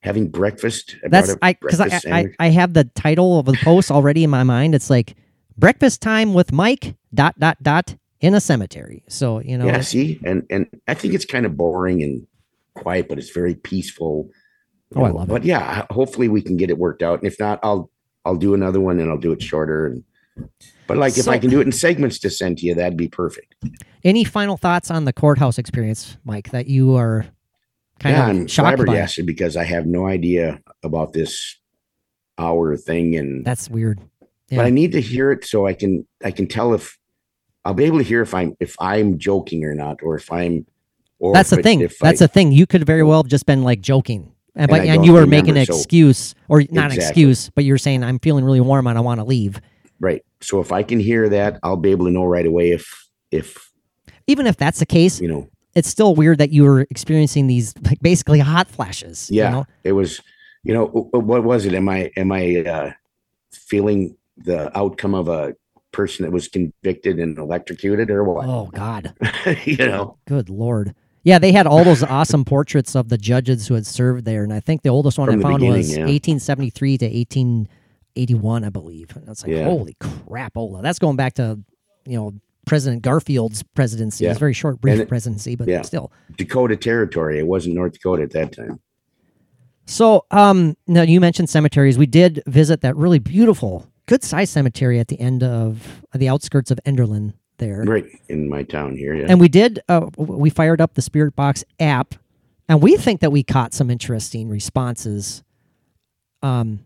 Speaker 5: having breakfast. I
Speaker 4: That's I because I, I. I have the title of the post already in my mind. It's like breakfast time with Mike dot dot dot in a cemetery. So you know,
Speaker 5: yeah, see, and and I think it's kind of boring and quiet, but it's very peaceful.
Speaker 4: Oh, I
Speaker 5: know.
Speaker 4: love it.
Speaker 5: But yeah, hopefully we can get it worked out. And if not, I'll I'll do another one and I'll do it shorter. And but like if I can do it in segments to send to you, that'd be perfect.
Speaker 4: any final thoughts on the courthouse experience, Mike? That you are kind
Speaker 5: yeah,
Speaker 4: of
Speaker 5: I'm
Speaker 4: shocked by.
Speaker 5: because I have no idea about this hour thing, and
Speaker 4: That's weird.
Speaker 5: but. I need to hear it so I can I can tell if I'll be able to hear if I'm if I'm joking or not, or if I'm. Or
Speaker 4: That's the thing. That's the thing. You could very well have just been like joking, and,
Speaker 5: And
Speaker 4: but
Speaker 5: I
Speaker 4: and you were making an
Speaker 5: so-
Speaker 4: excuse, or not an excuse, but you're saying I'm feeling really warm and I want to leave.
Speaker 5: right. So if I can hear that, I'll be able to know right away if if
Speaker 4: Even if that's the case,
Speaker 5: you know.
Speaker 4: it's still weird that you were experiencing these like basically hot flashes. you
Speaker 5: Yeah,
Speaker 4: know?
Speaker 5: it was. You know wh- wh- what was it? Am I am I uh, feeling the outcome of a person that was convicted and electrocuted or what?
Speaker 4: Oh God.
Speaker 5: you know.
Speaker 4: Good lord. Yeah, they had all those awesome portraits of the judges who had served there, and I think the oldest one
Speaker 5: From
Speaker 4: I found was
Speaker 5: yeah.
Speaker 4: 1873 to 1881, I believe. And it's like,
Speaker 5: Yeah.
Speaker 4: holy crap, Ola. That's going back to, you know, President Garfield's presidency.
Speaker 5: Yeah.
Speaker 4: It's a very short, brief
Speaker 5: it-
Speaker 4: presidency, but
Speaker 5: yeah.
Speaker 4: still.
Speaker 5: Dakota territory. It wasn't North Dakota at that time.
Speaker 4: So, um, now you mentioned cemeteries. We did visit that really beautiful, good sized cemetery at the end of the outskirts of Enderlin there.
Speaker 5: Right in my town here. Yeah.
Speaker 4: And we did, uh, we fired up the Spirit Box app, and we think that we caught some interesting responses um,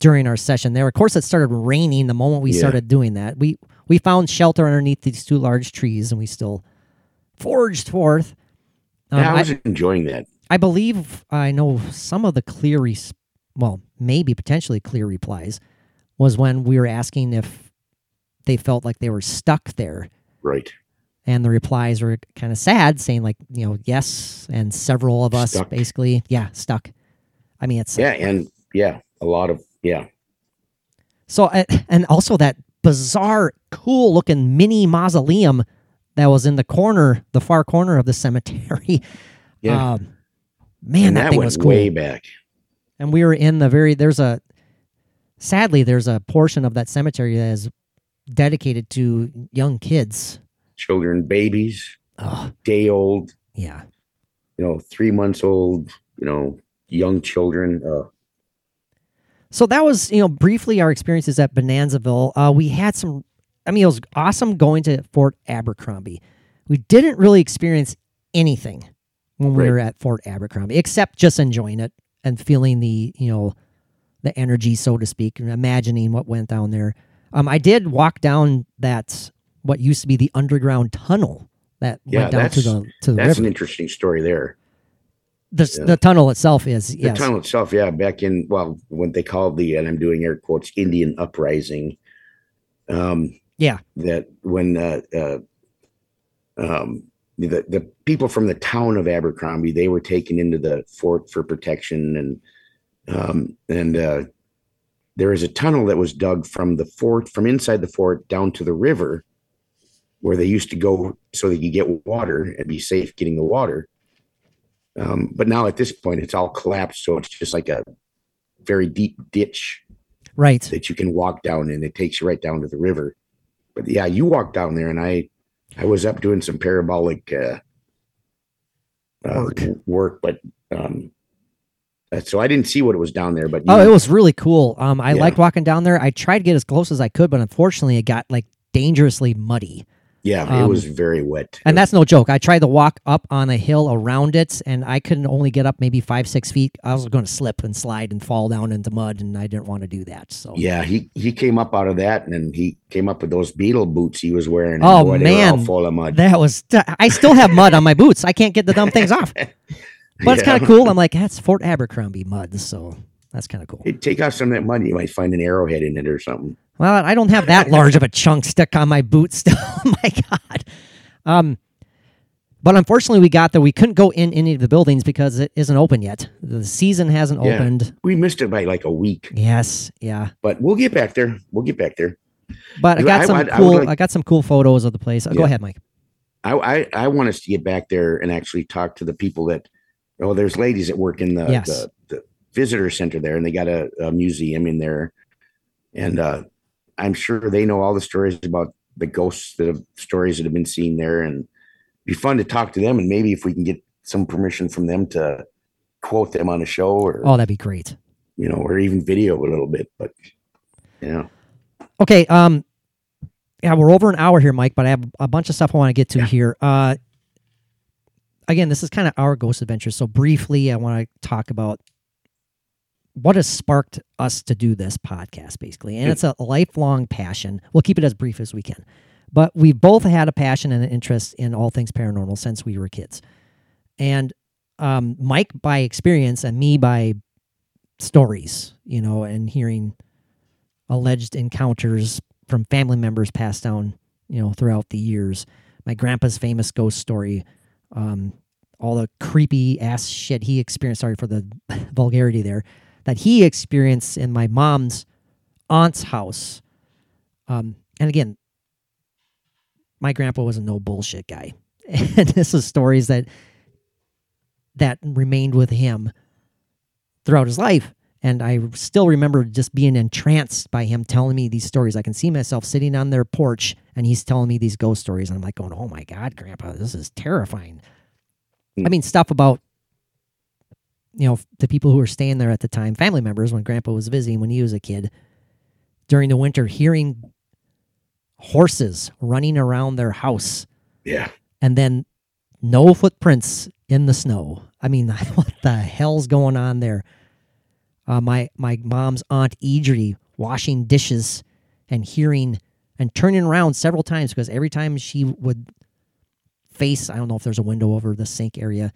Speaker 4: during our session there. Of course, it started raining the moment we
Speaker 5: Yeah.
Speaker 4: started doing that. We we found shelter underneath these two large trees, and we still forged forth. Um,
Speaker 5: yeah, I
Speaker 4: I,
Speaker 5: was enjoying that.
Speaker 4: I believe I know some of the clear, res- well, maybe potentially clear replies was when we were asking if they felt like they were stuck there
Speaker 5: Right.
Speaker 4: and the replies were kind of sad, saying like, you know, yes, and several of us
Speaker 5: Stuck.
Speaker 4: basically, yeah, stuck. I mean, it's
Speaker 5: Yeah, and yeah, a lot of yeah.
Speaker 4: so, and also that bizarre, cool looking mini mausoleum that was in the corner, the far corner of the cemetery.
Speaker 5: Yeah.
Speaker 4: Um, man, that,
Speaker 5: that,
Speaker 4: thing was cool.
Speaker 5: way back.
Speaker 4: And we were in the very there's a sadly there's a portion of that cemetery that is dedicated to young kids.
Speaker 5: Children, babies,
Speaker 4: Oh,
Speaker 5: day old,
Speaker 4: yeah.
Speaker 5: you know, three months old, you know, young children. Uh,
Speaker 4: So that was, you know, briefly our experiences at Bonanzaville. Uh, we had some, I mean, it was awesome going to Fort Abercrombie. We didn't really experience anything when we
Speaker 5: Right.
Speaker 4: were at Fort Abercrombie, except just enjoying it and feeling the, you know, the energy, so to speak, and imagining what went down there. Um, I did walk down that what used to be the underground tunnel that
Speaker 5: Yeah,
Speaker 4: went down to the to the
Speaker 5: that's
Speaker 4: river.
Speaker 5: an interesting story there.
Speaker 4: the,
Speaker 5: yeah.
Speaker 4: the tunnel itself is
Speaker 5: The
Speaker 4: yes,
Speaker 5: tunnel itself, yeah, back in well, when they called the and I'm doing air quotes Indian uprising. Um,
Speaker 4: yeah,
Speaker 5: that when uh, uh, um, the the people from the town of Abercrombie they were taken into the fort for protection and um, and uh, there is a tunnel that was dug from the fort from inside the fort down to the river where they used to go so they could get water and be safe getting the water. Um, but now at this point it's all collapsed, so it's just like a very deep ditch
Speaker 4: right.
Speaker 5: that you can walk down and it takes you right down to the river. But yeah, you walk down there and I I was up doing some parabolic uh, uh
Speaker 4: Work.
Speaker 5: work, but um so I didn't see what it was down there, but
Speaker 4: Oh,
Speaker 5: you-
Speaker 4: it was really cool. Um, I
Speaker 5: Yeah.
Speaker 4: liked walking down there. I tried to get as close as I could, but unfortunately, it got like dangerously muddy.
Speaker 5: yeah, it
Speaker 4: um,
Speaker 5: was very wet.
Speaker 4: And that's no joke. I tried to walk up on a hill around it, and I couldn't only get up maybe five, six feet. I was going to slip and slide and fall down into mud, and I didn't want to do that. So,
Speaker 5: yeah, he he came up out of that and then he came up with those beetle boots he was wearing.
Speaker 4: Oh,
Speaker 5: boy, they were all
Speaker 4: man.
Speaker 5: full of mud.
Speaker 4: that was. I still have mud on my boots. I can't get the dumb things off. But it's
Speaker 5: Yeah.
Speaker 4: kind of cool. I'm like, that's Fort Abercrombie mud, so that's kind of cool.
Speaker 5: Hey, take out some of that mud, you might find an arrowhead in it or something.
Speaker 4: Well, I don't have that large of a chunk stuck on my boot still. oh my god. Um but unfortunately we got there. We couldn't go in any of the buildings because it isn't open yet. The season hasn't
Speaker 5: Yeah.
Speaker 4: opened.
Speaker 5: We missed it by like a week,
Speaker 4: Yes, yeah.
Speaker 5: but we'll get back there. We'll get back there.
Speaker 4: But I got
Speaker 5: I-
Speaker 4: some
Speaker 5: I
Speaker 4: cool I, got some cool photos of the place. Uh, Go ahead, Mike.
Speaker 5: I, I I want us to get back there and actually talk to the people that. Oh, there's ladies that work in the
Speaker 4: Yes.
Speaker 5: the, the visitor center there, and they got a, a museum in there, and uh, I'm sure they know all the stories about the ghosts that have stories that have been seen there, and be fun to talk to them, and maybe if we can get some permission from them to quote them on a show, or
Speaker 4: Oh, that'd be great.
Speaker 5: you know, or even video a little bit, but yeah,
Speaker 4: Okay, um yeah, we're over an hour here, Mike, but I have a bunch of stuff I want to get to
Speaker 5: Yeah.
Speaker 4: here. Uh again, this is kind of our ghost adventure. So briefly, I want to talk about what has sparked us to do this podcast, basically. And it's a lifelong passion. We'll keep it as brief as we can. But we've both had a passion and an interest in all things paranormal since we were kids. And um, Mike by experience and me by stories, you know, and hearing alleged encounters from family members passed down, you know, throughout the years. My grandpa's famous ghost story, um, all the creepy ass shit he experienced. Sorry for the vulgarity there, that he experienced in my mom's aunt's house. Um, and again, my grandpa was a no bullshit guy, and this is stories that that remained with him throughout his life. And I still remember just being entranced by him telling me these stories. I can see myself sitting on their porch and he's telling me these ghost stories. And I'm like, going, oh my God, Grandpa, this is terrifying. I hmm. mean, stuff about, you know, the people who were staying there at the time, family members, when Grandpa was visiting when he was a kid, during the winter, hearing horses running around their house
Speaker 5: Yeah.
Speaker 4: and then no footprints in the snow. I mean, what the hell's going on there? Uh, my my mom's aunt Idri washing dishes and hearing and turning around several times because every time she would face, I don't know if there's a window over the sink area.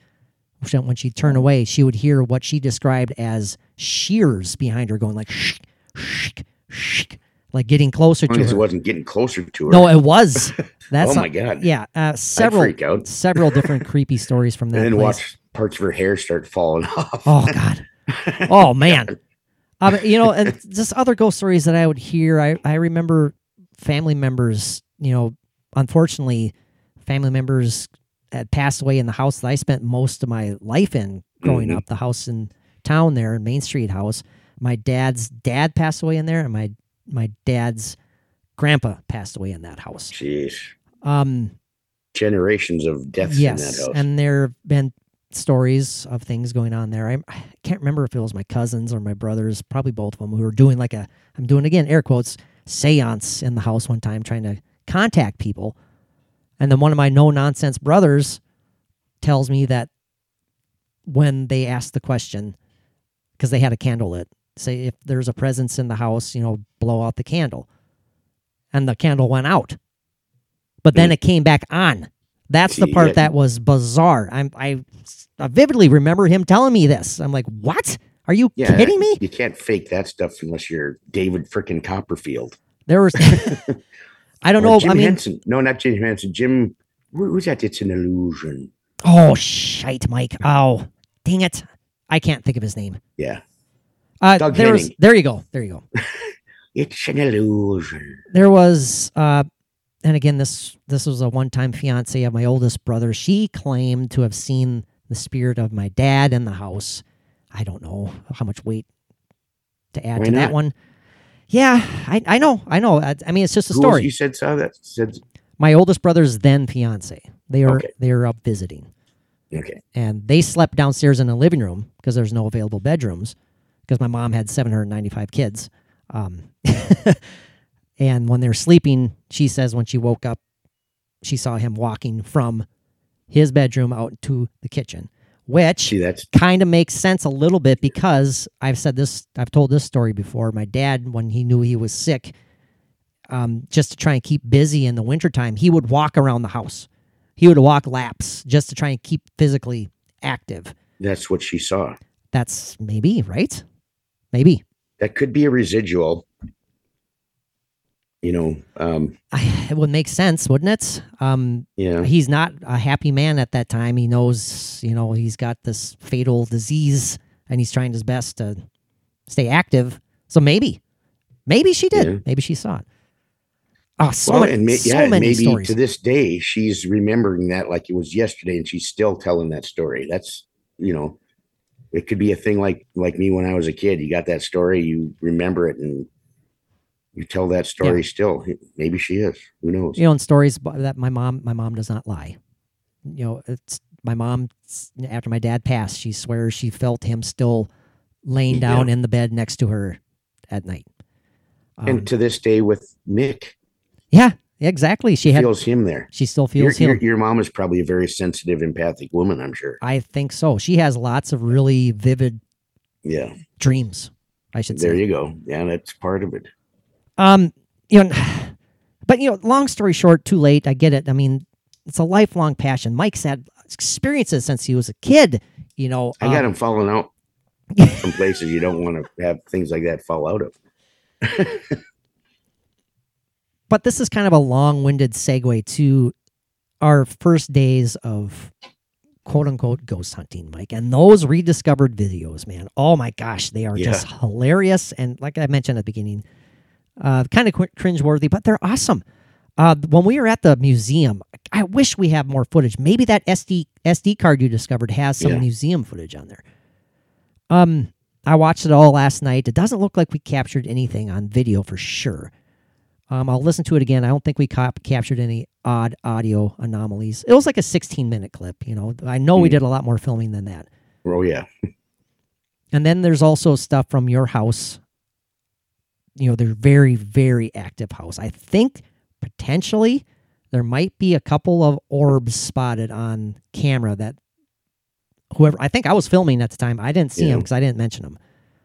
Speaker 4: When she'd turn away, she would hear what she described as shears behind her going like shh, shh, shh, like getting closer to her.
Speaker 5: it wasn't getting closer to her.
Speaker 4: No, it was. That's
Speaker 5: Oh my God.
Speaker 4: Yeah, uh, several
Speaker 5: freak out.
Speaker 4: several different creepy stories from that
Speaker 5: and then
Speaker 4: place.
Speaker 5: watch parts of her hair start falling off.
Speaker 4: Oh God. Oh man. Um, you know, and just other ghost stories that I would hear. I I remember family members. You know, unfortunately, family members had passed away in the house that I spent most of my life in growing
Speaker 5: Mhm.
Speaker 4: up. The house in town there, Main Street house. My dad's dad passed away in there, and my my dad's grandpa passed away in that house.
Speaker 5: Jeez.
Speaker 4: Um,
Speaker 5: Generations of deaths in that
Speaker 4: yes, and there have been stories of things going on there. I, I can't remember if it was my cousins or my brothers, probably both of them, who were doing like a, I'm doing again air quotes, seance in the house one time, trying to contact people. And then one of my no nonsense brothers tells me that when they asked the question, because they had a candle lit, say if there's a presence in the house, you know, blow out the candle. And the candle went out. But then it came back on. That's the part
Speaker 5: yeah.
Speaker 4: that was bizarre. I'm, I, I vividly remember him telling me this. I'm like, what? Are you
Speaker 5: yeah,
Speaker 4: kidding me?
Speaker 5: You can't fake that stuff unless you're David frickin' Copperfield.
Speaker 4: There was, I don't
Speaker 5: Or
Speaker 4: know.
Speaker 5: Jim
Speaker 4: I mean,
Speaker 5: Henson. No, not Jim Henson. Jim. Who's that? It's an illusion.
Speaker 4: oh shite, Mike. Oh, dang it. I can't think of his name.
Speaker 5: Yeah.
Speaker 4: Uh,
Speaker 5: Doug
Speaker 4: there was, there you go. There you go.
Speaker 5: It's an illusion.
Speaker 4: there was uh and again this this was a one-time fiance of my oldest brother she claimed to have seen the spirit of my dad in the house i don't know how much weight to add
Speaker 5: Why
Speaker 4: to that one yeah i i know i know i, I mean it's just a
Speaker 5: Who
Speaker 4: story
Speaker 5: you said so. that? Said
Speaker 4: my oldest brother's then fiance they are
Speaker 5: Okay.
Speaker 4: they are up visiting
Speaker 5: okay.
Speaker 4: and they slept downstairs in the living room because there's no available bedrooms because my mom had 795 kids um, and when they're sleeping she says when she woke up she saw him walking from his bedroom out to the kitchen which kind of makes sense a little bit because I've said this, I've told this story before. My dad, when he knew he was sick, um, just to try and keep busy in the wintertime, he would walk around the house. He would walk laps just to try and keep physically active.
Speaker 5: that's what she saw.
Speaker 4: That's maybe, right? Maybe.
Speaker 5: That could be a residual. You know, um,
Speaker 4: I, it would make sense, wouldn't it? Um,
Speaker 5: yeah.
Speaker 4: he's not a happy man at that time. He knows, you know, he's got this fatal disease and he's trying his best to stay active. So maybe, maybe she did.
Speaker 5: Yeah.
Speaker 4: Maybe she saw it. Oh, so,
Speaker 5: well,
Speaker 4: many,
Speaker 5: and ma-
Speaker 4: so
Speaker 5: yeah,
Speaker 4: many
Speaker 5: maybe
Speaker 4: stories.
Speaker 5: to this day she's remembering that like it was yesterday, and she's still telling that story. That's you know, it could be a thing like like me when I was a kid. You got that story, you remember it, and you tell that story still. Maybe she is. Who knows?
Speaker 4: you know, in stories that my mom, my mom does not lie. You know, it's my mom. After my dad passed, she swears she felt him still laying
Speaker 5: Yeah.
Speaker 4: down in the bed next to her at night. Um,
Speaker 5: and to this day, with Nick,
Speaker 4: yeah, exactly. She had,
Speaker 5: feels him there.
Speaker 4: she still
Speaker 5: Your,
Speaker 4: feels him.
Speaker 5: your, your mom is probably a very sensitive, empathic woman. I'm sure.
Speaker 4: I think so. She has lots of really vivid
Speaker 5: Yeah.
Speaker 4: dreams. I should say.
Speaker 5: There you go. Yeah, that's part of it.
Speaker 4: Um, you know, But you know, long story short, too late. I get it. I mean, it's a lifelong passion. Mike's had experiences since he was a kid. You know,
Speaker 5: I got
Speaker 4: um,
Speaker 5: him falling out some places you don't want to have things like that fall out of.
Speaker 4: but this is kind of a long-winded segue to our first days of quote unquote ghost hunting, Mike. And those rediscovered videos, man. Oh my gosh, they are just hilarious. And like I mentioned at the beginning, uh, kind of cringeworthy, but they're awesome. Uh, when we were at the museum, I wish we have more footage. Maybe that SD SD card you discovered has some
Speaker 5: Yeah.
Speaker 4: museum footage on there. Um, I watched it all last night. It doesn't look like we captured anything on video for sure. Um, I'll listen to it again. I don't think we cap- captured any odd audio anomalies. It was like a 16 minute clip. You know, I know we
Speaker 5: Hmm.
Speaker 4: did a lot more filming than that.
Speaker 5: Oh yeah,
Speaker 4: And then there's also stuff from your house. You know, they're very, very active house. I think potentially there might be a couple of orbs spotted on camera that whoever, I think I was filming at the time. I didn't see them because I didn't mention them.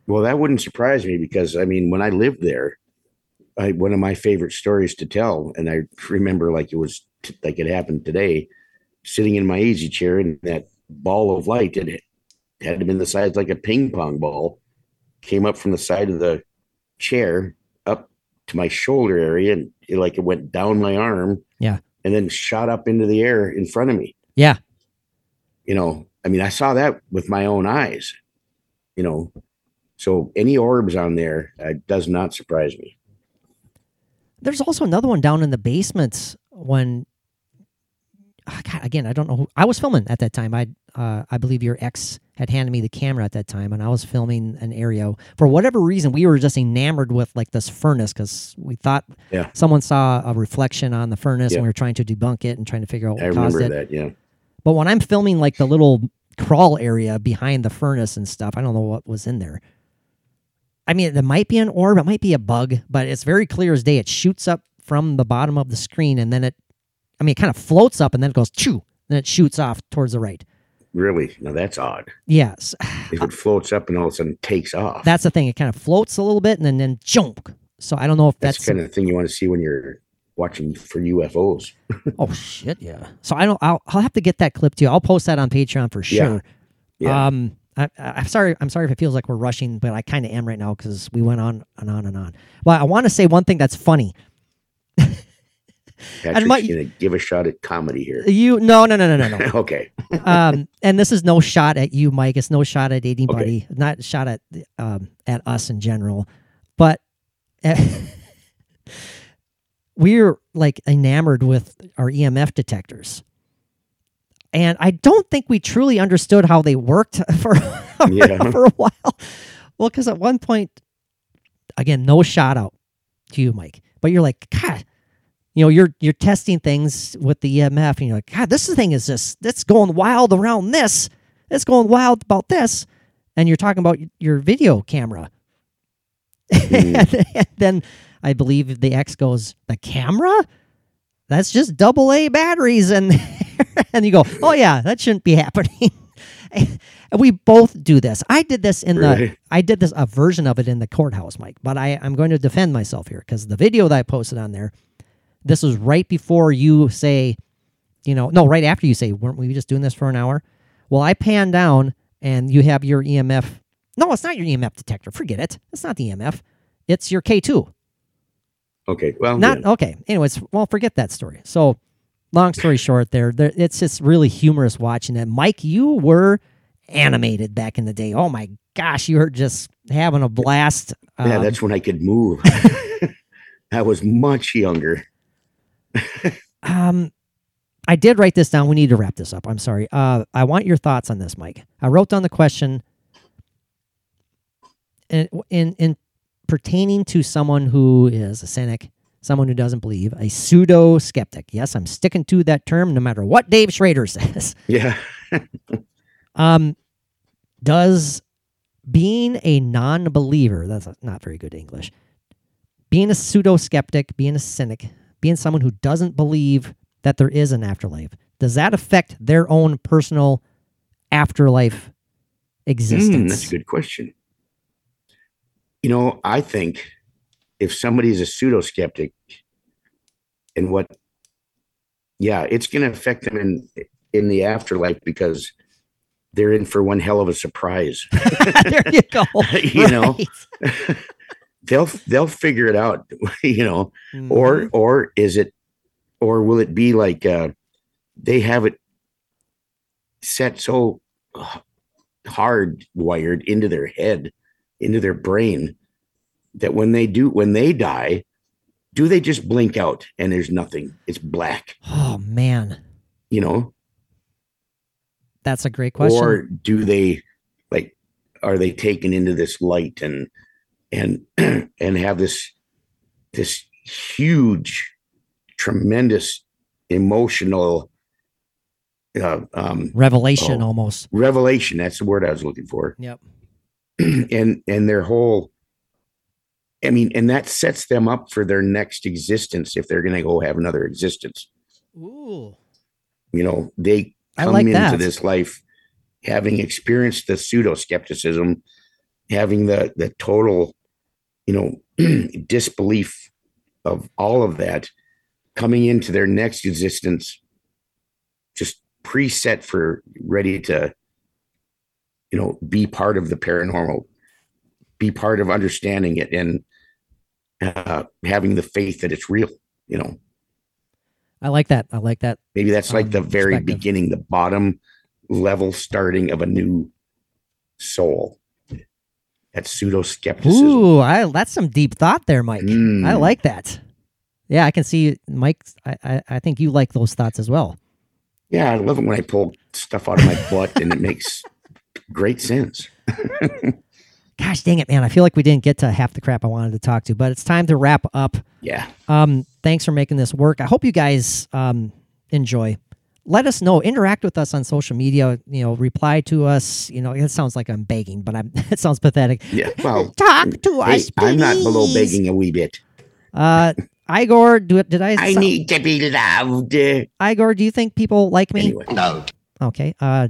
Speaker 5: Well, that wouldn't surprise me because I mean, when I lived there, I, one of my favorite stories to tell, and I remember like it was t- like it happened today, sitting in my easy chair, and that ball of light it had been the size like a ping pong ball, came up from the side of the chair up to my shoulder area, and it, like it went down my arm,
Speaker 4: Yeah.
Speaker 5: and then shot up into the air in front of me.
Speaker 4: Yeah.
Speaker 5: You know, I mean, I saw that with my own eyes. You know, so any orbs on there uh, does not surprise me.
Speaker 4: There's also another one down in the basement when Ah, God, again, I don't know who I was filming at that time. I uh, I believe your ex had handed me the camera at that time, and I was filming an area. For whatever reason, we were just enamored with like this furnace because we thought
Speaker 5: Yeah.
Speaker 4: someone saw a reflection on the furnace,
Speaker 5: Yeah.
Speaker 4: and we were trying to debunk it and trying to figure out
Speaker 5: I
Speaker 4: what caused
Speaker 5: remember
Speaker 4: it.
Speaker 5: that. Yeah.
Speaker 4: But when I'm filming like the little crawl area behind the furnace and stuff, I don't know what was in there. I mean, there might be an orb, it might be a bug, but it's very clear as day. It shoots up from the bottom of the screen and then it, I mean, it kind of floats up and then it goes choo, then it shoots off towards the right.
Speaker 5: Really? Now that's odd.
Speaker 4: Yes,
Speaker 5: If it floats up and all of a sudden takes off,
Speaker 4: that's the thing. It kind of floats a little bit and then, then jump. So I don't know if
Speaker 5: that's,
Speaker 4: that's,
Speaker 5: the kind of thing you want to see when you're watching for UFOs.
Speaker 4: oh shit, yeah. So I don't. I'll, I'll have to get that clip to you. I'll post that on Patreon for sure.
Speaker 5: Yeah.
Speaker 4: Um, I, I'm sorry. I'm sorry if it feels like we're rushing, but I kind of am right now because we went on and on and on. Well, I want to say one thing that's funny.
Speaker 5: Patrick's
Speaker 4: might-
Speaker 5: going to give a shot at comedy here.
Speaker 4: You no no no no no no.
Speaker 5: okay.
Speaker 4: um, and this is no shot at you, Mike. It's no shot at anybody. Not shot at um at us in general, but. we're like enamored with our EMF detectors. And I don't think we truly understood how they worked for,
Speaker 5: Yeah.
Speaker 4: for a while. Well, because at one point, again, no shout out to you, Mike, but you're like, God, you know, you're you're testing things with the EMF, and you're like, God, this thing is just it's going wild around this. It's going wild about this, and you're talking about your video camera.
Speaker 5: Mm.
Speaker 4: and then I believe the X goes, the camera? That's just double A batteries. And, and you go, oh, yeah, that shouldn't be happening. and we both do this. I did this in the, I did this, a version of it in the courthouse, Mike, but I, I'm going to defend myself here because the video that I posted on there, this was right before you say, you know, no, right after you say, weren't we just doing this for an hour? Well, I pan down and you have your EMF. No, it's not your EMF detector. Forget it. It's not the EMF. It's your K2.
Speaker 5: Okay. Well,
Speaker 4: Not
Speaker 5: yeah.
Speaker 4: okay. Anyways, well, forget that story. So, long story short, there, there, it's just really humorous watching it. Mike, you were animated back in the day. Oh my gosh, you were just having a blast.
Speaker 5: yeah,
Speaker 4: Um,
Speaker 5: that's when I could move. I was much younger.
Speaker 4: Um, I did write this down. We need to wrap this up. I'm sorry. Uh, I want your thoughts on this, Mike. I wrote down the question in in, in pertaining to someone who is a cynic, someone who doesn't believe, a pseudo skeptic. Yes, I'm sticking to that term, no matter what Dave Schrader says.
Speaker 5: Yeah.
Speaker 4: Um, does being a non-believer that's not very good English. Being a pseudo skeptic, being a cynic, being someone who doesn't believe that there is an afterlife, does that affect their own personal afterlife existence?
Speaker 5: Mm, that's a good question. You know, I think if somebody is a pseudo skeptic, and what yeah it's going to affect them in in the afterlife because they're in for one hell of a surprise
Speaker 4: there you go.
Speaker 5: You know. they'll they'll figure it out you know
Speaker 4: Mhm.
Speaker 5: or or is it or will it be like uh they have it set so hard wired into their head into their brain that when they do when they die do they just blink out and there's nothing it's black
Speaker 4: oh man,
Speaker 5: you know
Speaker 4: that's a great question.
Speaker 5: or do they like are they taken into this light and and and have this this huge tremendous emotional uh, um
Speaker 4: Revelation
Speaker 5: Oh.
Speaker 4: almost.
Speaker 5: revelation that's the word i was looking for
Speaker 4: Yep.
Speaker 5: and and their whole i mean and that sets them up for their next existence if they're going to go have another existence
Speaker 4: Ooh.
Speaker 5: you know they come
Speaker 4: like
Speaker 5: into
Speaker 4: that.
Speaker 5: this life having experienced the pseudo skepticism having the the total you know disbelief of all of that coming into their next existence just preset for ready to you know be part of the paranormal be part of understanding it and uh, having the faith that it's real you know
Speaker 4: I like that. I like that.
Speaker 5: Maybe that's like
Speaker 4: um,
Speaker 5: the very beginning, the bottom level starting of a new soul. That pseudo skepticism.
Speaker 4: Ooh, I that's some deep thought there, Mike. I
Speaker 5: Mm.
Speaker 4: like that. Yeah, I can see Mike. I, I I think you like those thoughts as well.
Speaker 5: Yeah, I love it when I pull stuff out of my butt and it makes great sense.
Speaker 4: Gosh dang it, man! I feel like we didn't get to half the crap I wanted to talk to, but it's time to wrap up.
Speaker 5: Yeah.
Speaker 4: Um, thanks for making this work. I hope you guys um enjoy. Let us know. Interact with us on social media. You know, reply to us. You know, it sounds like I'm begging, but I'm. It sounds pathetic.
Speaker 5: Yeah. Well,
Speaker 4: Talk to
Speaker 5: hey,
Speaker 4: us,
Speaker 5: I'm not below begging a wee bit.
Speaker 4: Uh, Igor, do it. Did I?
Speaker 5: I
Speaker 4: so-
Speaker 5: need to be loved.
Speaker 4: Igor, do you think people like me?
Speaker 5: Anyway,
Speaker 6: No.
Speaker 4: Okay. Uh,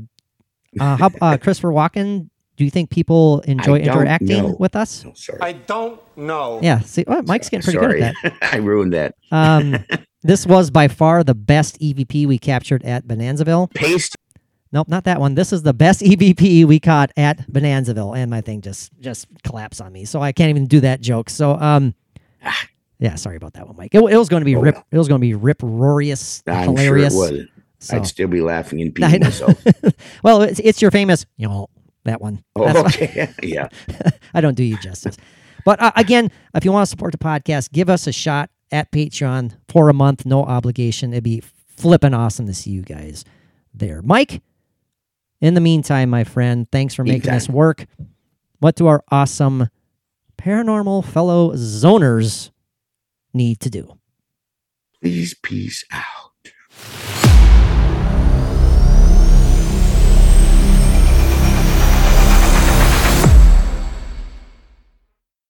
Speaker 4: uh, how, uh, Christopher Walken, do you think people enjoy interacting
Speaker 5: know.
Speaker 4: with us?
Speaker 5: no, sorry.
Speaker 3: I don't know.
Speaker 4: Yeah. See, oh, Mike's getting pretty
Speaker 5: sorry.
Speaker 4: good at that.
Speaker 5: I ruined that.
Speaker 4: Um, this was by far the best EVP we captured at Bonanzaville.
Speaker 5: Paste.
Speaker 4: Nope, not that one. This is the best EVP we caught at Bonanzaville, and my thing just just collapsed on me, so I can't even do that joke. So, um, yeah, sorry about that one, Mike. It, it was going to be
Speaker 5: Oh,
Speaker 4: rip. It was going to be rip roarious,
Speaker 5: I'm
Speaker 4: hilarious.
Speaker 5: sure it would.
Speaker 4: So,
Speaker 5: I'd still be laughing and
Speaker 4: I
Speaker 5: peeing myself.
Speaker 4: well, it's, it's your famous, you know, that one.
Speaker 5: Oh,
Speaker 4: That's
Speaker 5: okay. yeah.
Speaker 4: I don't do you justice. But uh, again, if you want to support the podcast, give us a shot at Patreon for a month, no obligation. It'd be flipping awesome to see you guys there. Mike, in the meantime, my friend, thanks for making this work. What do our awesome paranormal fellow zoners need to do?
Speaker 5: Please peace out.